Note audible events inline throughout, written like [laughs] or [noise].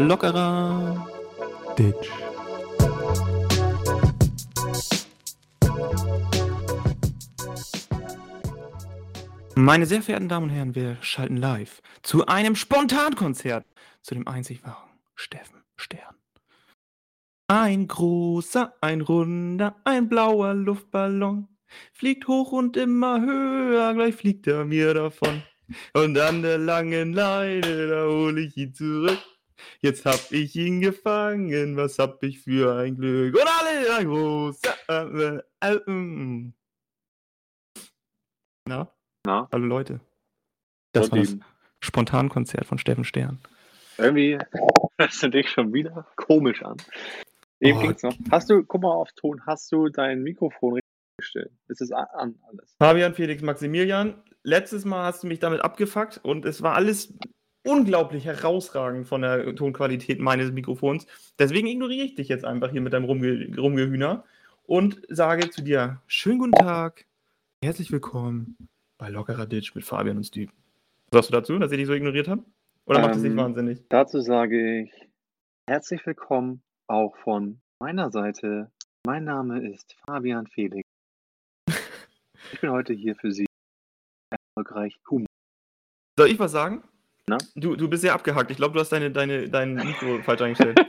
Lockerer Ditch. Meine sehr verehrten Damen und Herren, wir schalten live zu einem Spontankonzert zu dem einzig wahren Steffen Stern. Ein großer, ein runder, ein blauer Luftballon fliegt hoch und immer höher, gleich fliegt er mir davon. Und an der langen Leine, da hole ich ihn zurück. Jetzt hab ich ihn gefangen, was hab ich für ein Glück. Und alle ein großer. Äh, äh, Na? Na? Hallo Leute. Das Und war das. Spontankonzert von Steffen Stern. Irgendwie hörst du dich schon wieder komisch an. Eben Oh. ging's noch. Hast du, guck mal auf Ton, hast du dein Mikrofon richtig gestellt? Ist es an alles? Fabian, Felix, Maximilian, letztes Mal hast du mich damit abgefuckt und es war alles unglaublich herausragend von der Tonqualität meines Mikrofons. Deswegen ignoriere ich dich jetzt einfach hier mit deinem Rumge Rumgehühner und sage zu dir: Schönen guten Tag, herzlich willkommen bei Lockerer Ditch mit Fabian und Steve. Was sagst du dazu, dass ich dich so ignoriert habe? Oder macht es dich Ähm, wahnsinnig? Dazu sage ich herzlich willkommen auch von meiner Seite. Mein Name ist Fabian Felix. Ich bin heute hier für Sie erfolgreich Humor. Soll ich was sagen? Na? Du, du bist sehr abgehackt. Ich glaube, du hast deine, deine, dein [laughs] Mikro falsch eingestellt.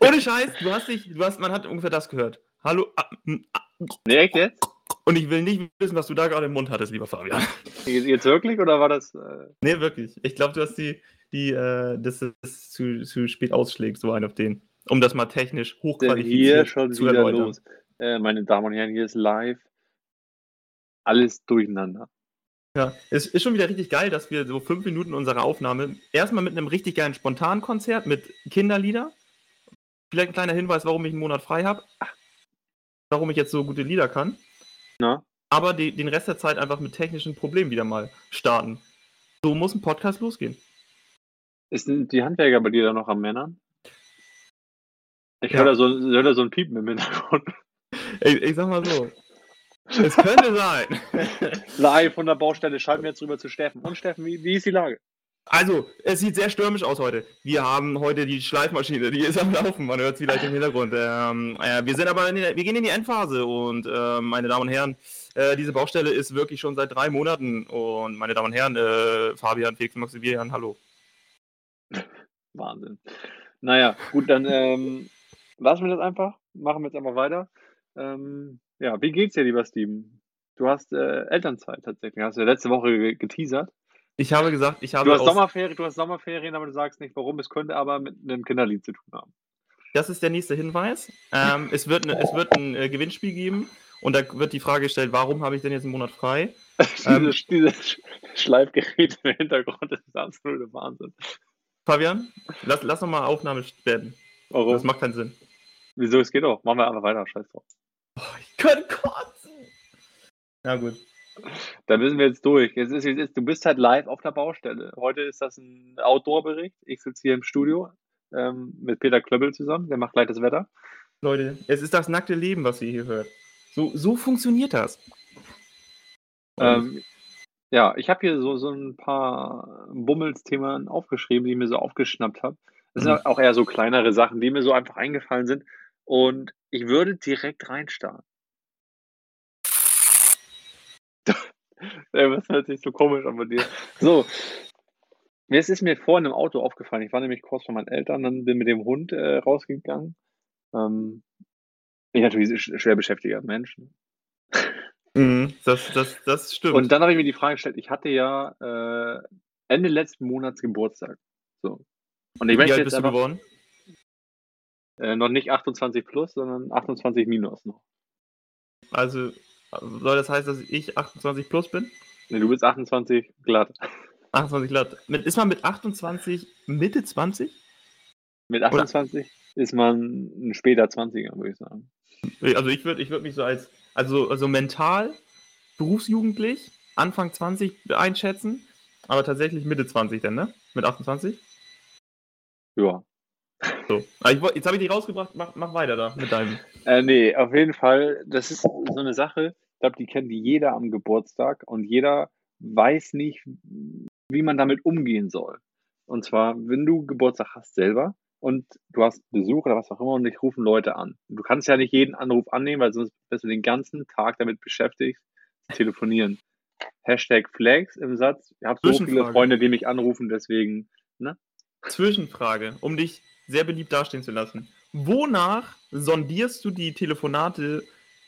Ohne Scheiß, du hast dich, du hast, man hat ungefähr das gehört. Hallo. ah, mm, ah, Nee, echt jetzt? Und ich will nicht wissen, was du da gerade im Mund hattest, lieber Fabian. Jetzt wirklich oder war das? Äh, Nee, wirklich. Ich glaube, du hast die, die, äh, dass es zu, zu spät ausschlägt, so ein auf den. Um das mal technisch hochqualifiziert hier schon zu wieder erläutern. los? Äh, meine Damen und Herren, hier ist live alles durcheinander. Ja, es ist schon wieder richtig geil, dass wir so fünf Minuten unserer Aufnahme erstmal mit einem richtig geilen Spontankonzert mit Kinderlieder. Vielleicht ein kleiner Hinweis, warum ich einen Monat frei habe. Warum ich jetzt so gute Lieder kann. Na? Aber die, den Rest der Zeit einfach mit technischen Problemen wieder mal starten. So muss ein Podcast losgehen. Ist denn die Handwerker bei dir da noch am Männern? Ich Ja. höre da, so, hör da so ein Piepen im Hintergrund. Ich, ich sag mal so. Es könnte sein. [laughs] Live von der Baustelle schalten wir jetzt rüber zu Steffen. Und Steffen, wie, wie ist die Lage? Also, es sieht sehr stürmisch aus heute. Wir haben heute die Schleifmaschine, die ist am Laufen, man hört es vielleicht im Hintergrund. Ähm, äh, wir sind aber in der, wir gehen in die Endphase und äh, meine Damen und Herren, äh, diese Baustelle ist wirklich schon seit drei Monaten und meine Damen und Herren, äh, Fabian, Felix, Maximilian, hallo. [laughs] Wahnsinn. Naja, gut, dann ähm, lassen wir das einfach. Machen wir jetzt einfach weiter. Ähm, ja, wie geht's dir, lieber Steven? Du hast äh, Elternzeit tatsächlich. Hast du ja letzte Woche ge- geteasert. Ich habe gesagt, ich habe Du hast, Sommerferien, du hast Sommerferien, aber du sagst nicht warum. Es könnte aber mit einem Kinderlied zu tun haben. Das ist der nächste Hinweis. Ähm, es wird, ne, es wird ein äh, Gewinnspiel geben und da wird die Frage gestellt, warum habe ich denn jetzt einen Monat frei? [laughs] Ähm. dieses, dieses Schleifgerät im Hintergrund das ist absolute Wahnsinn. Fabian, lass, lass noch mal Aufnahme werden. Warum? Das macht keinen Sinn. Wieso? Es geht doch. Machen wir einfach weiter. Scheiß drauf. Oh, ich könnte kotzen. Na gut. Da müssen wir jetzt durch. Jetzt ist, jetzt ist, du bist halt live auf der Baustelle. Heute ist das ein Outdoor-Bericht. Ich sitze hier im Studio ähm, mit Peter Klöppel zusammen. Der macht gleich das Wetter. Leute, es ist das nackte Leben, was ihr hier hört. So, so funktioniert das. Ähm, ja, ich habe hier so, so ein paar Bummelsthemen aufgeschrieben, die ich mir so aufgeschnappt habe. Das sind Mhm. auch eher so kleinere Sachen, die mir so einfach eingefallen sind. Und ich würde direkt reinstarten. [laughs] Ey, was hört sich so komisch an bei dir? So. Jetzt ist mir vorhin im Auto aufgefallen. Ich war nämlich kurz bei meinen Eltern, dann bin mit dem Hund äh, rausgegangen. Ähm, ich natürlich schwer beschäftigter Mensch. ne? Mhm, [laughs] das, das, das stimmt. Und dann habe ich mir die Frage gestellt, ich hatte ja äh, Ende letzten Monats Geburtstag. So. Und ich Wie möchte alt jetzt bist du einfach geworden? Äh, noch nicht 28 plus, sondern 28 minus noch. Also, soll das heißen, dass ich 28 plus bin? Nee, du bist 28 glatt. 28 glatt. Mit, ist man mit 28 Mitte 20? Mit 28 ist man ein später 20er, würde ich sagen. Also ich würde ich würd mich so als, also, also mental, berufsjugendlich, Anfang 20 einschätzen, aber tatsächlich Mitte 20 denn, ne? Mit 28? Ja. So. Ich, jetzt habe ich dich rausgebracht, mach, mach weiter da mit deinem. Äh, nee, auf jeden Fall, das ist so eine Sache, ich glaube, die kennt jeder am Geburtstag und jeder weiß nicht, wie man damit umgehen soll. Und zwar, wenn du Geburtstag hast selber, und du hast Besuch oder was auch immer und dich rufen Leute an. Du kannst ja nicht jeden Anruf annehmen, weil sonst bist du den ganzen Tag damit beschäftigt, zu telefonieren. [laughs] Hashtag Flags im Satz. Ich habe so viele. Freunde, die mich anrufen, deswegen, ne? Zwischenfrage, um dich sehr beliebt dastehen zu lassen. Wonach sondierst du die Telefonate,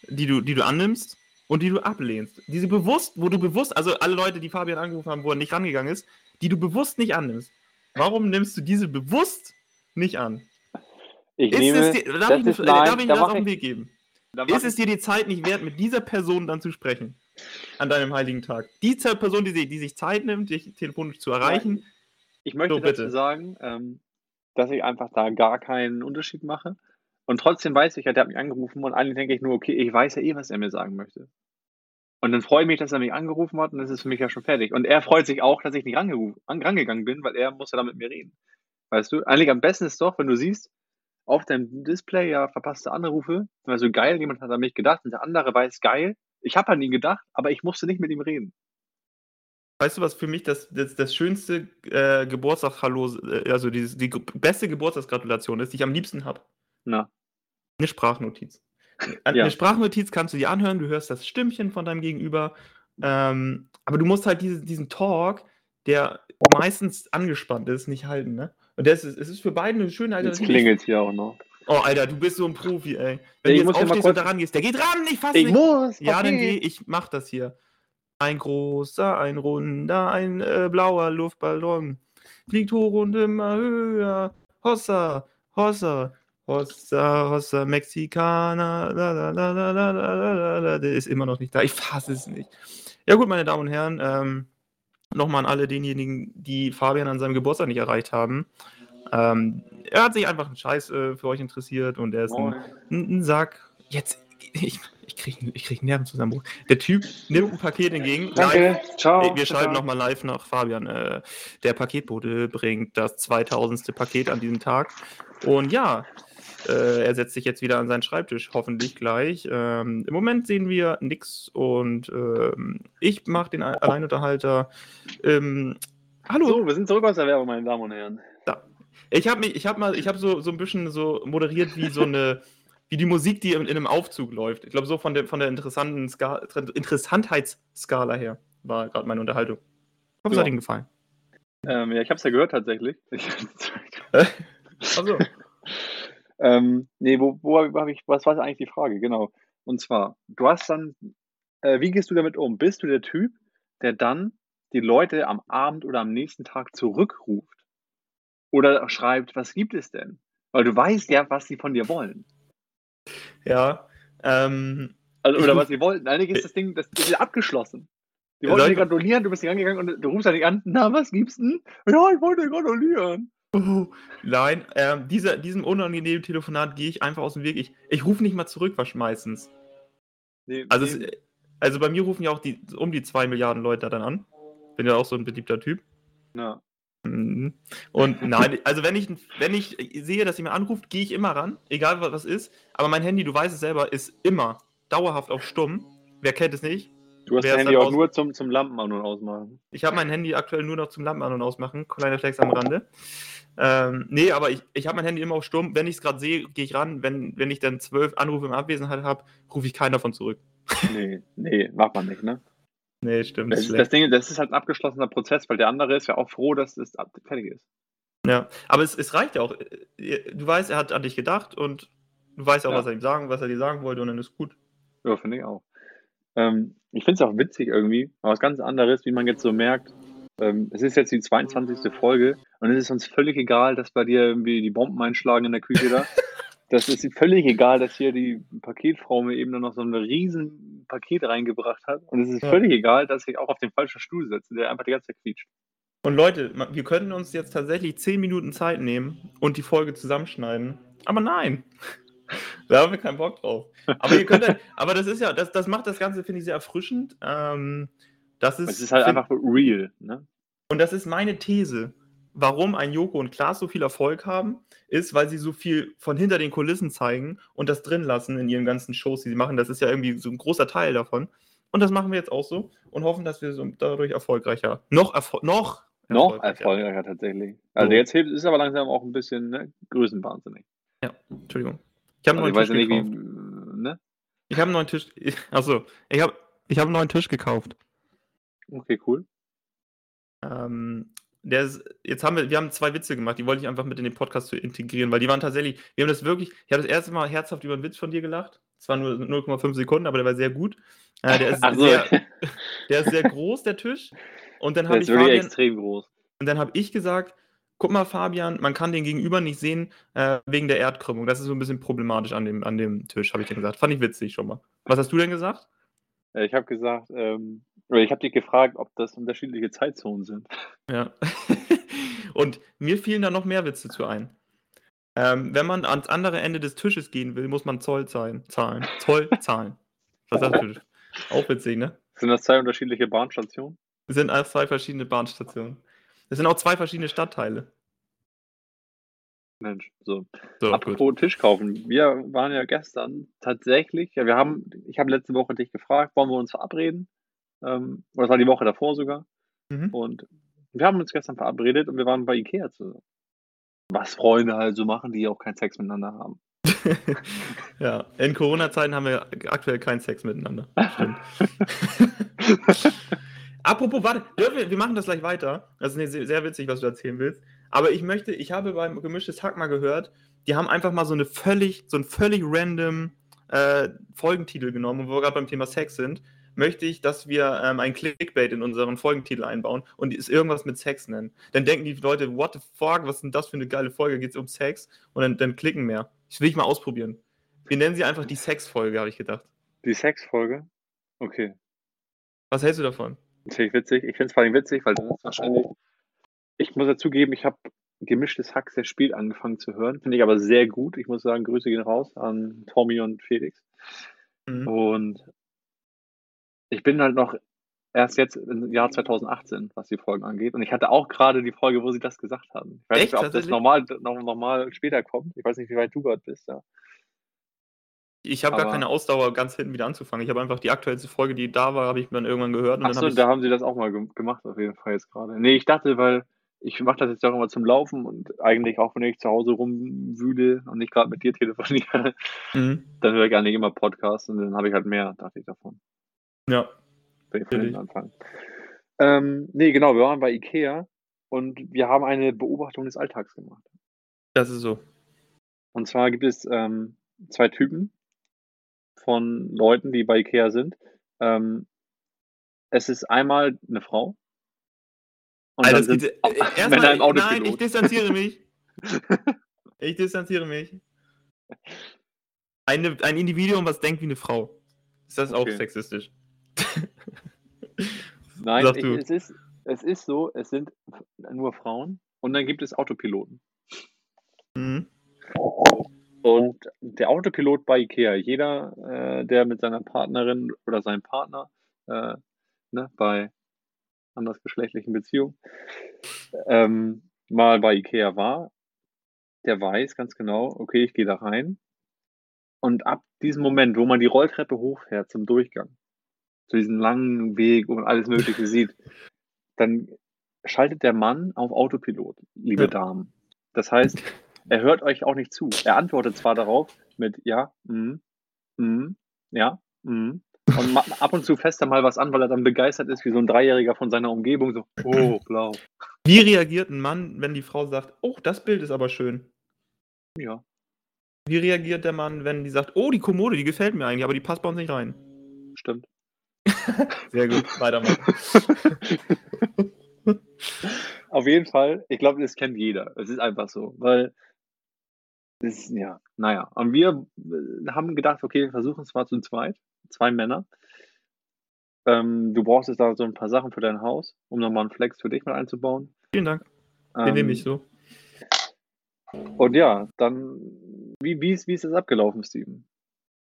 die du, die du annimmst und die du ablehnst? Diese bewusst, wo du bewusst, also alle Leute, die Fabian angerufen haben, wo er nicht rangegangen ist, die du bewusst nicht annimmst. Warum nimmst du diese bewusst nicht an? Ich Ist nehme, es dir, darf das ich, ist, nein, darf ich das auf den Weg geben? Ist es dir die Zeit nicht wert, mit dieser Person dann zu sprechen? An deinem heiligen Tag. Die Person, die, sich- die sich Zeit nimmt, dich telefonisch zu erreichen. Ich möchte So, dazu bitte. sagen, ähm, dass ich einfach da gar keinen Unterschied mache. Und trotzdem weiß ich ja, der hat mich angerufen und eigentlich denke ich nur, okay, ich weiß ja eh, was er mir sagen möchte. Und dann freue ich mich, dass er mich angerufen hat und das ist für mich ja schon fertig. Und er freut sich auch, dass ich nicht rangegangen bin, weil er muss ja dann mit mir reden. Weißt du? Eigentlich am besten ist doch, wenn du siehst, auf deinem Display ja verpasste Anrufe, also geil, jemand hat an mich gedacht und der andere weiß geil, ich habe an ihn gedacht, aber ich musste nicht mit ihm reden. Weißt du, was für mich das, das, das schönste äh, Geburtstagshallo, äh, also die ge- beste Geburtstagsgratulation ist, die ich am liebsten habe? Na, Eine Sprachnotiz. Eine Ja. Sprachnotiz kannst du dir anhören, du hörst das Stimmchen von deinem Gegenüber, ähm, aber du musst halt diese, diesen Talk, der meistens angespannt ist, nicht halten, ne? Und das ist, es ist für beide eine schöne jetzt Alternative. klingelt hier auch noch. Oh, Alter, du bist so ein Profi, ey. Wenn Ich du jetzt aufstehst und da rangehst, der geht ran, ich fass Ich nicht. muss! Ja, dann geh, ich mach das hier. Ein großer, ein runder, ein äh, blauer Luftballon. Fliegt hoch und immer höher. Hossa, Hossa, Hossa, Hossa, Mexikaner. La, la, la, la, la, la, la, la. Der ist immer noch nicht da. Ich fasse es nicht. Ja, gut, meine Damen und Herren. Ähm, Nochmal an alle denjenigen, die Fabian an seinem Geburtstag nicht erreicht haben. Ähm, er hat sich einfach einen Scheiß äh, für euch interessiert und er ist ein ein, ein Sack. Jetzt, ich, ich kriege ich krieg einen Nervenzusammenbruch. Der Typ nimmt ein Paket entgegen. Danke, Live. ciao. Wir schalten nochmal live nach Fabian. Äh, der Paketbote bringt das 2000. Paket an diesem Tag. Und ja, äh, er setzt sich jetzt wieder an seinen Schreibtisch, hoffentlich gleich. Ähm, Im Moment sehen wir nix und ähm, ich mache den Alleinunterhalter. Ähm, hallo, So, wir sind zurück aus der Werbung, meine Damen und Herren. ich habe mich, ich habe mal, ich habe so, so ein bisschen so moderiert wie so eine, wie die Musik, die in, in einem Aufzug läuft. Ich glaube, so von der, von der interessanten Ska Interessantheitsskala her war gerade meine Unterhaltung. Ich hoffe, es hat Ihnen gefallen. Ähm, ja, ich habe es ja gehört tatsächlich. [laughs] Ich, Also, ähm, nee, wo, wo habe hab ich, was war eigentlich die Frage? Genau. Und zwar, du hast dann, äh, wie gehst du damit um? Bist du der Typ, der dann die Leute am Abend oder am nächsten Tag zurückruft? Oder schreibt, was gibt es denn? Weil du weißt ja, was sie von dir wollen. Ja. Ähm, Also, oder was sie wollten. Eigentlich ist das Ding, das ist ja abgeschlossen. Die Ja, wollten dir gratulieren, du bist nicht angegangen und du rufst dann nicht an, na, was gibt's denn? Ja, ich wollte dir gratulieren. oh, nein, ähm, dieser, diesem unangenehmen Telefonat gehe ich einfach aus dem Weg. Ich, ich rufe nicht mal zurück, was meistens. Nee, Also, nee, es, also bei mir rufen ja auch die, um die zwei Milliarden Leute dann an. Bin ja auch so ein beliebter Typ. na. Mhm. Und nein, also wenn ich, wenn ich sehe, dass jemand anruft, gehe ich immer ran, egal was ist. Aber mein Handy, du weißt es selber, ist immer dauerhaft auf stumm. Wer kennt es nicht? Du hast Wer dein Handy auch nur zum, zum Lampen an- und ausmachen. Ich habe mein Handy aktuell nur noch zum Lampen an- und ausmachen. Kleiner Flex am Rande. Ähm, nee, aber ich, ich habe mein Handy immer auf stumm. Wenn ich es gerade sehe, gehe ich ran. Wenn, wenn ich dann zwölf Anrufe in Abwesenheit habe, rufe ich keinen davon zurück. Nee, nee, macht man nicht, ne? Nee, stimmt. Das, ist das Ding, das ist halt ein abgeschlossener Prozess, weil der andere ist ja auch froh, dass es fertig ist. Ja, aber es, es reicht ja auch. Du weißt, er hat an dich gedacht und du weißt auch, Ja. was er ihm sagen, was er dir sagen wollte und dann ist gut. Ja, finde ich auch. Ähm, ich finde es auch witzig irgendwie, aber was ganz anderes, wie man jetzt so merkt, ähm, es ist jetzt die 22. Folge und es ist uns völlig egal, dass bei dir irgendwie die Bomben einschlagen in der Küche da. [laughs] Das ist völlig egal, dass hier die Paketfrau mir eben noch so ein riesen Paket reingebracht hat. Und es ist Ja. völlig egal, dass ich auch auf den falschen Stuhl sitze, der einfach die ganze Zeit quietscht. Und Leute, wir könnten uns jetzt tatsächlich 10 Minuten Zeit nehmen und die Folge zusammenschneiden. Aber nein. [laughs] Da haben wir keinen Bock drauf. Aber ihr könnt halt- [laughs] aber das ist ja, das, das macht das Ganze, finde ich, sehr erfrischend. Ähm, das ist, Es ist halt einfach real, ne? Und das ist meine These. Warum ein Joko und Klaas so viel Erfolg haben, ist, weil sie so viel von hinter den Kulissen zeigen und das drin lassen in ihren ganzen Shows, die sie machen. Das ist ja irgendwie so ein großer Teil davon. Und das machen wir jetzt auch so und hoffen, dass wir so dadurch erfolgreicher, noch, erfol noch Noch Erfolgreicher. erfolgreicher tatsächlich. Also So. jetzt hilft, ist aber langsam auch ein bisschen ne, größenwahnsinnig. Ja, Entschuldigung. Ich habe Also einen ich neuen Tisch gekauft. wie. Ne? Ich habe einen neuen Tisch. [laughs] Achso, ich habe ich hab einen neuen Tisch gekauft. Okay, cool. Ähm, der jetzt haben wir, wir haben zwei Witze gemacht, die wollte ich einfach mit in den Podcast integrieren, weil die waren tatsächlich, wir haben das wirklich, ich habe das erste Mal herzhaft über einen Witz von dir gelacht. Es waren nur 0,5 Sekunden, aber der war sehr gut. Äh, der, ist so, sehr, [laughs] der ist sehr groß, der Tisch. Und dann habe ist ich wirklich Fabian, extrem groß. und dann habe ich gesagt, guck mal, Fabian, man kann den Gegenüber nicht sehen äh, wegen der Erdkrümmung. Das ist so ein bisschen problematisch an dem, an dem Tisch, habe ich dann gesagt. Fand ich witzig schon mal. Was hast du denn gesagt? Äh, Ich habe gesagt, ähm, oder ich habe dich gefragt, ob das unterschiedliche Zeitzonen sind. Ja. [laughs] Und mir fielen da noch mehr Witze zu ein. Ähm, wenn man ans andere Ende des Tisches gehen will, muss man Zoll zahlen. zahlen. Zoll [laughs] zahlen. Was sagst du? Auch witzig, ne? Sind das zwei unterschiedliche Bahnstationen? Es sind alles zwei verschiedene Bahnstationen. Es sind auch zwei verschiedene Stadtteile. Mensch, so. So, Apropos Tisch kaufen. Wir waren ja gestern tatsächlich, ja, wir haben, ich habe letzte Woche dich gefragt, wollen wir uns verabreden? Ähm, oder das war die Woche davor sogar. Mhm. Und wir haben uns gestern verabredet und wir waren bei Ikea zusammen. Was Freunde halt so machen, die auch keinen Sex miteinander haben. [laughs] ja, in Corona-Zeiten haben wir aktuell keinen Sex miteinander. Stimmt. [laughs] [laughs] Apropos, warte, wir, wir machen das gleich weiter. Das ist sehr, sehr witzig, was du erzählen willst. Aber ich möchte, ich habe beim gemischtes Hack mal gehört, die haben einfach mal so eine völlig, so einen völlig random äh, Folgentitel genommen, und wo wir gerade beim Thema Sex sind, möchte ich, dass wir ähm, ein Clickbait in unseren Folgentitel einbauen und es irgendwas mit Sex nennen. Dann denken die Leute, what the fuck, was ist denn das für eine geile Folge? Geht es um Sex? Und dann, dann klicken mehr. Das will ich mal ausprobieren. Wir nennen sie einfach die Sex-Folge, habe ich gedacht. Die Sexfolge? Okay. Was hältst du davon? Das finde ich witzig. Ich finde es vor allem witzig, weil das ist wahrscheinlich. Ich muss dazugeben, ich habe gemischtes Hack sehr spät angefangen zu hören. Finde ich aber sehr gut. Ich muss sagen, Grüße gehen raus an Tommy und Felix. Mhm. Und ich bin halt noch erst jetzt im Jahr 2018, was die Folgen angeht. Und ich hatte auch gerade die Folge, wo sie das gesagt haben. Ich weiß Echt? nicht, ob das normal, noch, noch mal später kommt. Ich weiß nicht, wie weit du gerade bist. Ja. Ich habe gar keine Ausdauer, ganz hinten wieder anzufangen. Ich habe einfach die aktuellste Folge, die da war, habe ich dann irgendwann gehört. Achso, ich, da haben sie das auch mal ge- gemacht, auf jeden Fall jetzt gerade. Nee, ich dachte, weil ich mache das jetzt auch immer zum Laufen und eigentlich auch, wenn ich zu Hause rumwühle und nicht gerade mit dir telefoniere, Mhm. dann höre ich eigentlich immer Podcasts und dann habe ich halt mehr, dachte ich davon. Ja, Wenn ich von hinten anfange. Ähm, nee, genau, wir waren bei Ikea und wir haben eine Beobachtung des Alltags gemacht. das ist so. Und zwar gibt es ähm, zwei Typen von Leuten, die bei Ikea sind. Ähm, es ist einmal eine Frau. Und Alter, dann sind äh, Männer erstmal, im nein, [laughs] ich distanziere mich. Ich distanziere mich. Eine, ein Individuum, was denkt wie eine Frau. Ist das auch Okay. sexistisch? [laughs] Nein, ich, es, ist, es ist so, es sind nur Frauen und dann gibt es Autopiloten. Mhm. Und der Autopilot bei Ikea, jeder, äh, der mit seiner Partnerin oder seinem Partner äh, ne, bei andersgeschlechtlichen Beziehungen ähm, mal bei Ikea war, der weiß ganz genau, okay, ich gehe da rein. Und ab diesem Moment, wo man die Rolltreppe hochfährt zum Durchgang, zu diesem langen Weg, man alles Mögliche [laughs] sieht, dann schaltet der Mann auf Autopilot, liebe Ja. Damen. Das heißt, er hört euch auch nicht zu. Er antwortet zwar darauf mit ja, mm, mm, ja, mm, und ab und zu fässt er mal was an, weil er dann begeistert ist, wie so ein Dreijähriger von seiner Umgebung, so, oh, blau. Wie reagiert ein Mann, wenn die Frau sagt, oh, das Bild ist aber schön? Ja, Wie reagiert der Mann, wenn die sagt, oh, die Kommode, die gefällt mir eigentlich, aber die passt bei uns nicht rein? stimmt. [laughs] Sehr gut, weitermachen. [laughs] Auf jeden Fall, ich glaube, das kennt jeder. Es ist einfach so, weil das ist, ja, naja. Und wir äh, haben gedacht, okay, wir versuchen es mal zu zweit, zwei Männer. Ähm, du brauchst jetzt da so ein paar Sachen für dein Haus, um nochmal einen Flex für dich mit einzubauen. Vielen Dank. Den Ähm, nehme ich so. Und ja, dann, wie, wie, ist, wie ist das abgelaufen, Steven?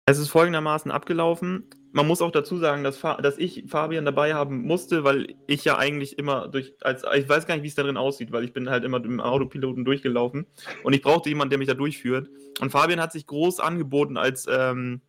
Es ist folgendermaßen abgelaufen. Man muss auch dazu sagen, dass, Fa dass ich Fabian dabei haben musste, weil ich ja eigentlich immer durch, als ich weiß gar nicht, wie es da drin aussieht, weil ich bin halt immer im Autopiloten durchgelaufen und ich brauchte jemanden, der mich da durchführt. Und Fabian hat sich groß angeboten als, ähm,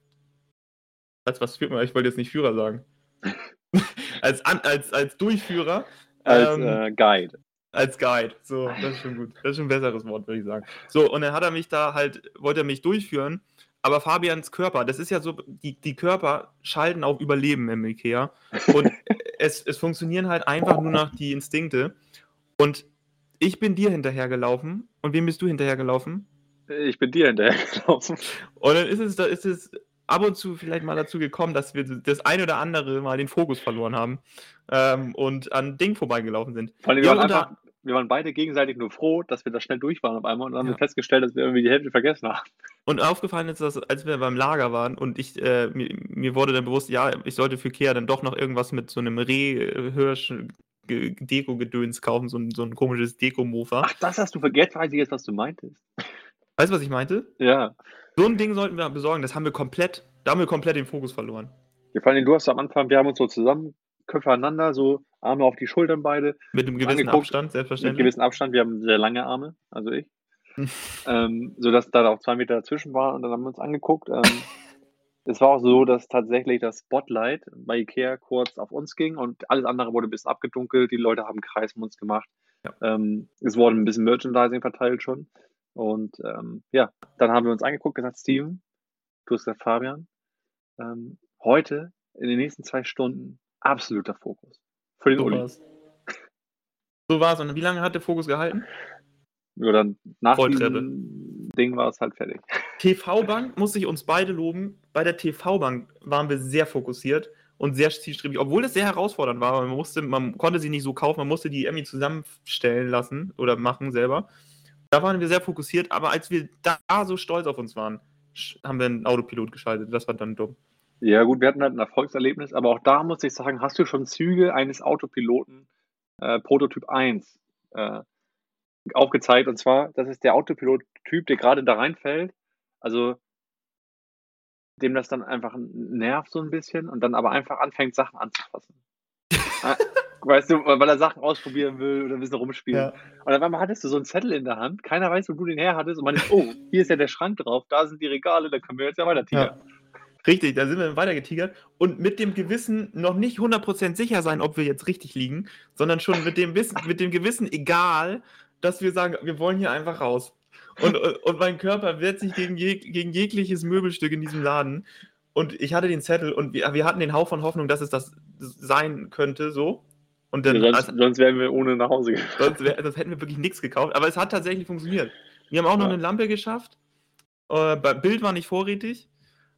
als was führt man? Ich wollte jetzt nicht Führer sagen. [laughs] als, an, als, als Durchführer. Als ähm, äh, Guide. als Guide. So, das ist schon gut. Das ist schon ein besseres Wort, würde ich sagen. So, und dann hat er mich da halt, wollte er mich durchführen. Aber Fabians Körper, das ist ja so, die, die Körper schalten auf Überleben im Ikea. Und [laughs] es, es funktionieren halt einfach nur noch die Instinkte. Und ich bin dir hinterhergelaufen. Und wem bist du hinterhergelaufen? Ich bin dir hinterhergelaufen. Und dann ist es, da ist es ab und zu vielleicht mal dazu gekommen, dass wir das ein oder andere mal den Fokus verloren haben ähm, und an Ding vorbeigelaufen sind. Vor allem, wir, waren einfach, wir waren beide gegenseitig nur froh, dass wir da schnell durch waren auf einmal und dann ja. haben wir festgestellt, dass wir irgendwie die Hälfte vergessen haben. Und aufgefallen ist, dass als wir beim Lager waren und ich äh, mir, mir, wurde dann bewusst, ja, ich sollte für Kea dann doch noch irgendwas mit so einem Reh-Hirsch Deko-Gedöns kaufen, so ein, so ein komisches Deko-Mofa. Ach, das hast du vergessen, weiß ich jetzt, was du meintest. Weißt du, was ich meinte? Ja. So ein Ding sollten wir besorgen, das haben wir komplett, da haben wir komplett den Fokus verloren. Ja, vor allem, du hast am Anfang, wir haben uns so zusammen, Köpfe aneinander, so Arme auf die Schultern beide. Mit einem gewissen Abstand, selbstverständlich. Mit einem gewissen Abstand, wir haben sehr lange Arme, also ich. [laughs] ähm, sodass da auch zwei Meter dazwischen war und dann haben wir uns angeguckt. Ähm, es war auch so, dass tatsächlich das Spotlight bei Ikea kurz auf uns ging und alles andere wurde ein bisschen abgedunkelt. Die Leute haben Kreis um uns gemacht. Ja. Ähm, es wurde ein bisschen Merchandising verteilt schon. Und ähm, ja, dann haben wir uns angeguckt, gesagt, Steven, du hast gesagt, Fabian, ähm, heute in den nächsten zwei Stunden absoluter Fokus. Für den so Uli. War's. So war es. Und wie lange hat der Fokus gehalten? Ja, dann nach dem Ding war es halt fertig. TV-Bank muss ich uns beide loben. Bei der TV-Bank waren wir sehr fokussiert und sehr zielstrebig, obwohl es sehr herausfordernd war. Man, musste, man konnte sie nicht so kaufen, man musste die irgendwie zusammenstellen lassen oder machen selber. Da waren wir sehr fokussiert, aber als wir da so stolz auf uns waren, haben wir einen Autopilot geschaltet. Das war dann dumm. Ja, gut, wir hatten halt ein Erfolgserlebnis, aber auch da muss ich sagen, hast du schon Züge eines Autopiloten äh, Prototyp 1 äh, aufgezeigt. Und zwar, das ist der Autopilot-Typ, der gerade da reinfällt. Also dem das dann einfach nervt so ein bisschen und dann aber einfach anfängt, Sachen anzufassen. [laughs] Weißt du, weil er Sachen ausprobieren will oder ein bisschen rumspielen. Ja. Und dann einmal hattest du so einen Zettel in der Hand, keiner weiß, wo du den her hattest und man ist, oh, hier ist ja der Schrank drauf, da sind die Regale, da können wir jetzt ja weiter tigern. Ja. Richtig, da sind wir weiter getigert und mit dem Gewissen noch nicht 100% sicher sein, ob wir jetzt richtig liegen, sondern schon mit dem, Wissen, mit dem Gewissen egal, dass wir sagen, wir wollen hier einfach raus. Und, und mein Körper wehrt sich gegen, jeg gegen jegliches Möbelstück in diesem Laden. Und ich hatte den Zettel und wir, wir hatten den Hauch von Hoffnung, dass es das sein könnte, so. Und dann, sonst, also, sonst, wären wir ohne nach Hause gegangen. Sonst, wär, hätten wir wirklich nichts gekauft. Aber es hat tatsächlich funktioniert. Wir haben auch noch eine Lampe geschafft. Äh, Bild war nicht vorrätig.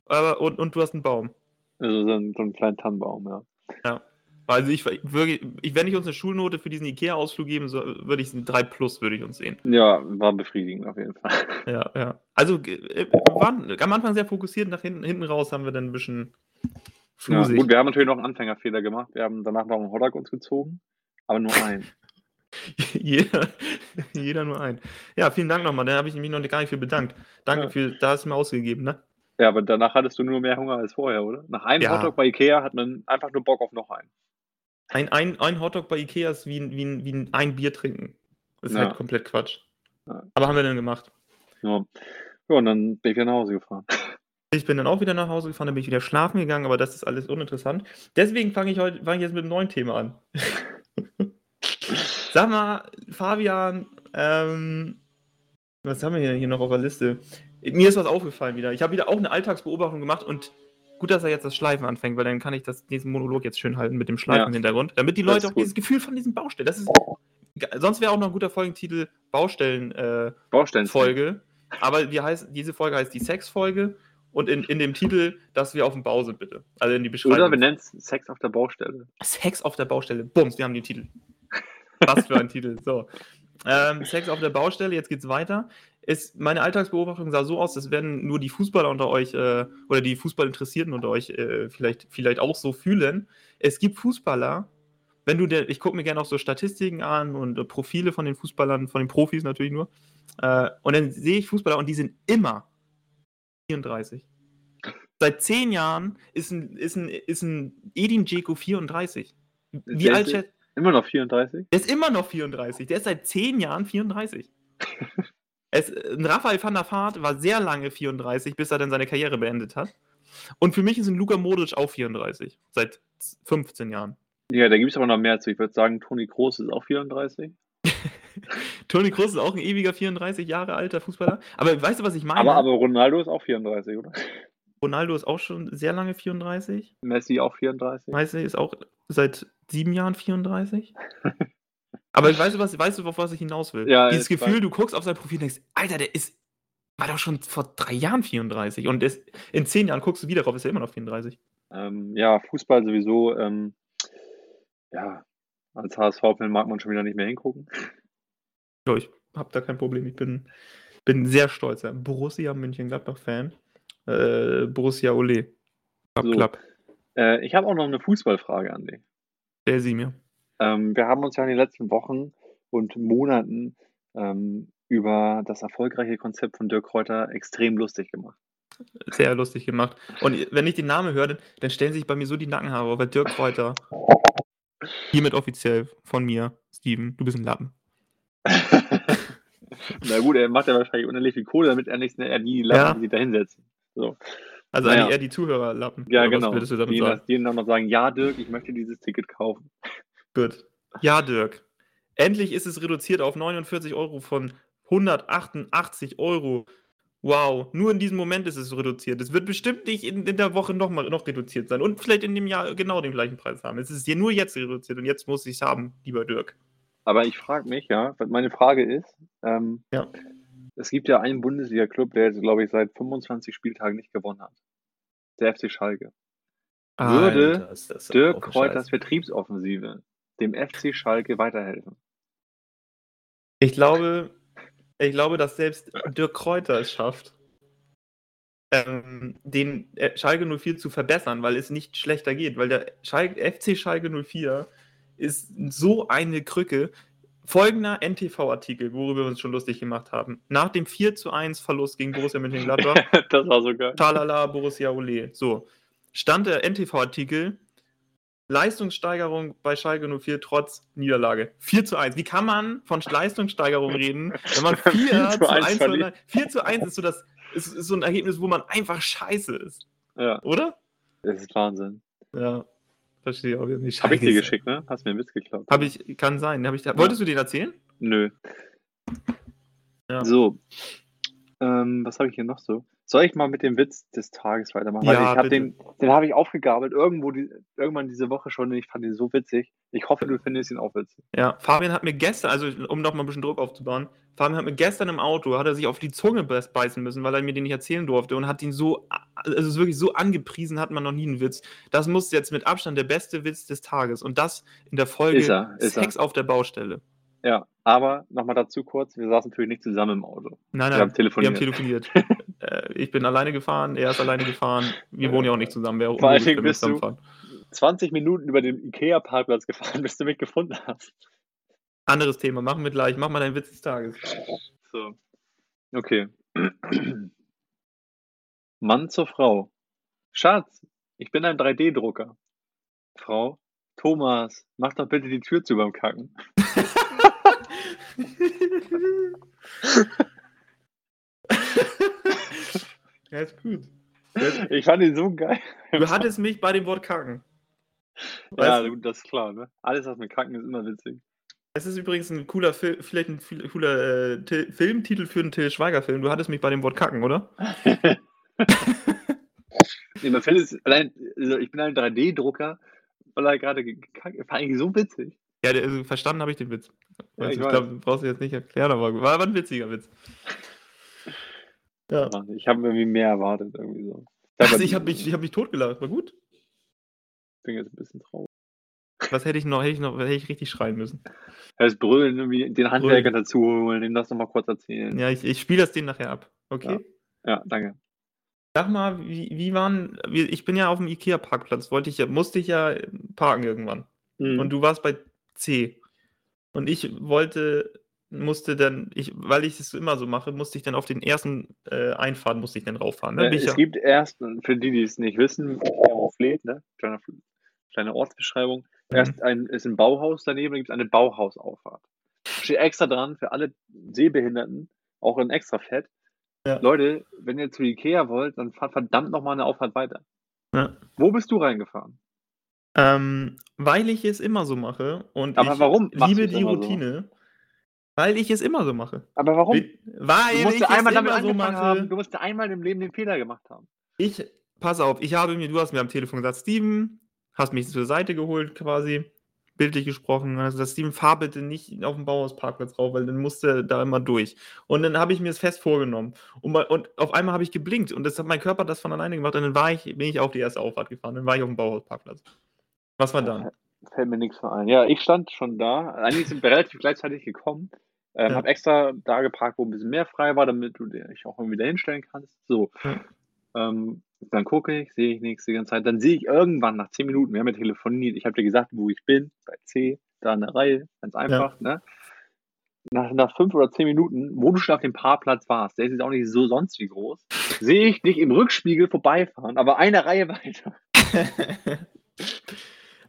Aber, und, und du hast einen Baum. Also so einen, so einen kleinen Tannenbaum, ja. Ja. Also ich, wirklich, ich, wenn ich uns eine Schulnote für diesen Ikea-Ausflug geben so, würde ich ein 3 plus würde ich uns sehen. Ja, war befriedigend auf jeden Fall. [laughs] Ja, ja. Also äh, waren am Anfang sehr fokussiert, nach hinten, hinten raus haben wir dann ein bisschen flusig. Ja, gut, wir haben natürlich noch einen Anfängerfehler gemacht. Wir haben danach noch einen Hotdog uns gezogen, aber nur einen. [laughs] jeder, jeder nur einen. Ja, vielen Dank nochmal. Da habe ich mich noch gar nicht für bedankt. Danke ja. für, da hast du mir ausgegeben, ne? Ja, aber danach hattest du nur mehr Hunger als vorher, oder? Nach einem ja. Hotdog bei Ikea hat man einfach nur Bock auf noch einen. Ein, ein, ein Hotdog bei Ikea ist wie, wie, wie ein Bier trinken. Das ist ja. halt komplett Quatsch. Aber haben wir dann gemacht. Ja. ja, und dann bin ich wieder nach Hause gefahren. Ich bin dann auch wieder nach Hause gefahren, dann bin ich wieder schlafen gegangen, aber das ist alles uninteressant. Deswegen fange ich heute fang ich jetzt mit einem neuen Thema an. [laughs] Sag mal, Fabian, ähm, was haben wir hier noch auf der Liste? Mir ist was aufgefallen wieder. Ich habe wieder auch eine Alltagsbeobachtung gemacht und gut, dass er jetzt das Schleifen anfängt, weil dann kann ich das, diesen Monolog jetzt schön halten mit dem Schleifen ja. im Hintergrund, damit die Leute auch dieses Gefühl von diesem Baustellen. Das ist, sonst wäre auch noch ein guter Folgentitel Baustellen, äh, Baustellen Folge. Aber wie heißt, diese Folge heißt die Sex-Folge und in, in dem Titel, dass wir auf dem Bau sind, bitte. Also in die Beschreibung. Oder wir nennen es Sex auf der Baustelle. Sex auf der Baustelle. Bums, wir haben den Titel. Was für ein Titel. So. Ähm, Sex auf der Baustelle, jetzt geht's weiter. Ist, meine Alltagsbeobachtung sah so aus, das werden nur die Fußballer unter euch äh, oder die Fußballinteressierten unter euch äh, vielleicht, vielleicht auch so fühlen. Es gibt Fußballer, wenn du der, ich gucke mir gerne auch so Statistiken an und äh, Profile von den Fußballern, von den Profis natürlich nur. Äh, und dann sehe ich Fußballer und die sind immer 34. Seit zehn Jahren ist ein, ist ein, ist ein Edin Dzeko 34. Wie alt schätzt Immer noch 34? Der ist immer noch 34. Der ist seit 10 Jahren 34. [laughs] es, ein Raphael van der Vaart war sehr lange 34, bis er dann seine Karriere beendet hat. Und für mich ist ein Luka Modric auch 34. Seit 15 Jahren. Ja, da gibt es aber noch mehr zu. Ich würde sagen, Toni Kroos ist auch 34. [laughs] [laughs] Toni Kroos ist auch ein ewiger 34 Jahre alter Fußballer. Aber weißt du, was ich meine? Aber, aber Ronaldo ist auch 34, oder? Ronaldo ist auch schon sehr lange 34. Messi auch 34. Messi ist auch seit sieben Jahren 34. [laughs] Aber weißt du, was, weißt du, auf was ich hinaus will? Ja, Dieses Gefühl, du guckst auf sein Profil und denkst, Alter, der ist, war doch schon vor drei Jahren 34. Und ist, in zehn Jahren guckst du wieder drauf, ist er immer noch 34. Ähm, ja, Fußball sowieso. Ähm, ja, als HSV-Fan mag man schon wieder nicht mehr hingucken. Ja, ich habe da kein Problem. Ich bin, bin sehr stolzer Borussia München-Gladbach-Fan. Äh, Borussia Ole. Klapp, So. klapp. Äh, ich habe auch noch eine Fußballfrage an dich. Der sie mir. Ähm, wir haben uns ja in den letzten Wochen und Monaten ähm, über das erfolgreiche Konzept von Dirk Kräuter extrem lustig gemacht. Sehr lustig gemacht. Und wenn ich den Namen höre, dann- dann stellen sich bei mir so die Nackenhaare auf, weil Dirk Kräuter, [laughs] hiermit offiziell von mir, Steven, du bist ein Lappen. [laughs] Na gut, er macht ja wahrscheinlich unendlich viel Kohle, damit er nicht er die Lappen, Ja. die sich da hinsetzen. So. Also Naja. eher die Zuhörerlappen. Ja, genau. Was du damit Die, sagen? die dann noch sagen, ja, Dirk, ich möchte dieses Ticket kaufen. Gut. Ja, Dirk. Endlich ist es reduziert auf 49 Euro von 188 Euro. Wow, nur in diesem Moment ist es reduziert. Es wird bestimmt nicht in, in der Woche noch mal noch reduziert sein und vielleicht in dem Jahr genau den gleichen Preis haben. Es ist dir nur jetzt reduziert und jetzt muss ich es haben, lieber Dirk. Aber ich frage mich, ja, meine Frage ist, ähm, Ja. es gibt ja einen Bundesliga-Club, der jetzt, glaube ich, seit 25 Spieltagen nicht gewonnen hat. Der FC Schalke. Würde Alter, das Dirk Kräuters. Vertriebsoffensive dem FC Schalke weiterhelfen. Ich glaube, ich glaube, dass selbst Dirk Kräuter es schafft, ähm, den äh, Schalke 04 zu verbessern, weil es nicht schlechter geht, weil der Schalke, FC Schalke 04 ist so eine Krücke. Folgender NTV-Artikel, worüber wir uns schon lustig gemacht haben. Nach dem 4 zu 1 Verlust gegen Borussia Mönchengladbach [laughs] das war so geil. Talala, Borussia Ole. So, stand der NTV-Artikel, Leistungssteigerung bei Schalke 04 trotz Niederlage. 4 zu 1. Wie kann man von Leistungssteigerung reden, wenn man [laughs] 4, 4 zu zu 1 1 verliert. verliert? 4 zu 1 ist so, das, ist, ist so ein Ergebnis, wo man einfach scheiße ist. Ja, Oder? das ist Wahnsinn. Ja, verstehe ich auch nicht. Habe ich dir geschickt, ne? Hast mir einen Witz geklaut. Hab ich, kann sein. Hab ich, wolltest du den erzählen? Nö. Ja. So. Ähm, was habe ich hier noch so? Soll ich mal mit dem Witz des Tages weitermachen? Weil Ja, ich habe bitte. den, den habe ich aufgegabelt irgendwo die, irgendwann diese Woche schon und ich fand ihn so witzig. Ich hoffe, du findest ihn auch witzig. Ja, Fabian hat mir gestern, also um noch mal ein bisschen Druck aufzubauen, Fabian hat mir gestern im Auto, hat er sich auf die Zunge beiß- beißen müssen, weil er mir den nicht erzählen durfte und hat ihn so, also es ist wirklich so angepriesen, hat man noch nie einen Witz. Das muss jetzt mit Abstand der beste Witz des Tages und das in der Folge Ist er, ist Sex auf der Baustelle. Ja, aber nochmal dazu kurz, wir saßen natürlich nicht zusammen im Auto. Nein, Wir nein, haben telefoniert. Wir haben telefoniert. [laughs] äh, ich bin alleine gefahren, er ist alleine gefahren. Wir wohnen ja auch nicht zusammen. Wäre Vor allen unlogisch, Dingen bist du- zusammenfahren. 20 Minuten über den Ikea-Parkplatz gefahren, bis du mich gefunden hast. Anderes Thema, machen wir gleich. Mach mal deinen Witz des Tages. So. Okay. Mann zur Frau. Schatz, ich bin ein 3D-Drucker. Frau, Thomas, mach doch bitte die Tür zu beim Kacken. [laughs] ja, ist gut. Ich fand ihn so geil. Du hattest mich bei dem Wort kacken. Ja, Weißt du? gut, das ist klar, ne? Alles, was mit Kacken ist, immer witzig. Es ist übrigens ein cooler Film, vielleicht ein cooler äh, Filmtitel für einen Till Schweiger-Film. Du hattest mich bei dem Wort kacken, oder? [laughs] Nee, man findet es, allein, also ich bin ein 3D-Drucker, weil er gerade gekackt War eigentlich so witzig. Ja, also, verstanden habe ich den Witz. Ja, Also, ich ich weiß. glaube, brauchst du jetzt nicht erklären, aber war, war ein witziger Witz. Ja. Ich habe irgendwie mehr erwartet, irgendwie so. Also ich habe mich, ich hab mich totgelacht, war gut. bin jetzt ein bisschen traurig. Was hätte ich noch, hätte ich noch, hätte ich richtig schreien müssen. Das Brüllen, irgendwie den Handwerker dazu holen, dem das nochmal kurz erzählen. Ja, ich, ich spiele das denen nachher ab. Okay? Ja, danke. Sag mal, wie, wie waren, wie, ich bin ja auf dem Ikea-Parkplatz, wollte ich ja, musste ich ja parken irgendwann. Mhm. Und du warst bei C. Und ich wollte, musste dann, ich, weil ich es immer so mache, musste ich dann auf den ersten äh, Einfahrt, musste ich dann rauffahren. Ne? Ich es ja, gibt erst, für die, die es nicht wissen, Fleet, ne? Kleine, kleine Ortsbeschreibung. Mhm. Erst ein, ist ein Bauhaus daneben, gibt es eine Bauhausauffahrt. Steht extra dran für alle Sehbehinderten, auch in extra fett. Ja. Leute, wenn ihr zu Ikea wollt, dann fahrt verdammt nochmal eine Auffahrt weiter. Ja. Wo bist du reingefahren? ähm, weil ich es immer so mache und Aber ich warum liebe die immer so? Weil ich es immer so mache. Aber warum? Weil Du musst ich einmal es damit immer so mache. haben. Du musst einmal im Leben den Fehler gemacht haben. Ich, pass auf, ich habe mir, du hast mir am Telefon gesagt, Steven, hast mich zur Seite geholt quasi, bildlich gesprochen, hast gesagt, Steven, fahr bitte nicht auf dem Bauhausparkplatz rauf, weil dann musste da immer durch. Und dann habe ich mir es fest vorgenommen. Und, und auf einmal habe ich geblinkt und das hat mein Körper das von alleine gemacht und dann war ich, bin ich auf die erste Auffahrt gefahren, dann war ich auf dem Bauhausparkplatz. Was war dann? Fällt mir nichts mehr ein. Ja, ich stand schon da. Eigentlich sind wir relativ gleichzeitig gekommen. Ähm, Ja. Hab extra da geparkt, wo ein bisschen mehr frei war, damit du dich auch irgendwie da hinstellen kannst. So. Ja. Ähm, dann gucke ich, sehe ich nichts die ganze Zeit. Dann sehe ich irgendwann nach 10 Minuten, wir haben ja telefoniert, ich habe dir gesagt, wo ich bin, bei C, da in der Reihe, ganz einfach. Ne? Nach, nach fünf oder zehn Minuten, wo du schon auf dem Parkplatz warst, der ist jetzt auch nicht so sonst wie groß, sehe ich dich im Rückspiegel vorbeifahren, aber eine Reihe weiter. [laughs]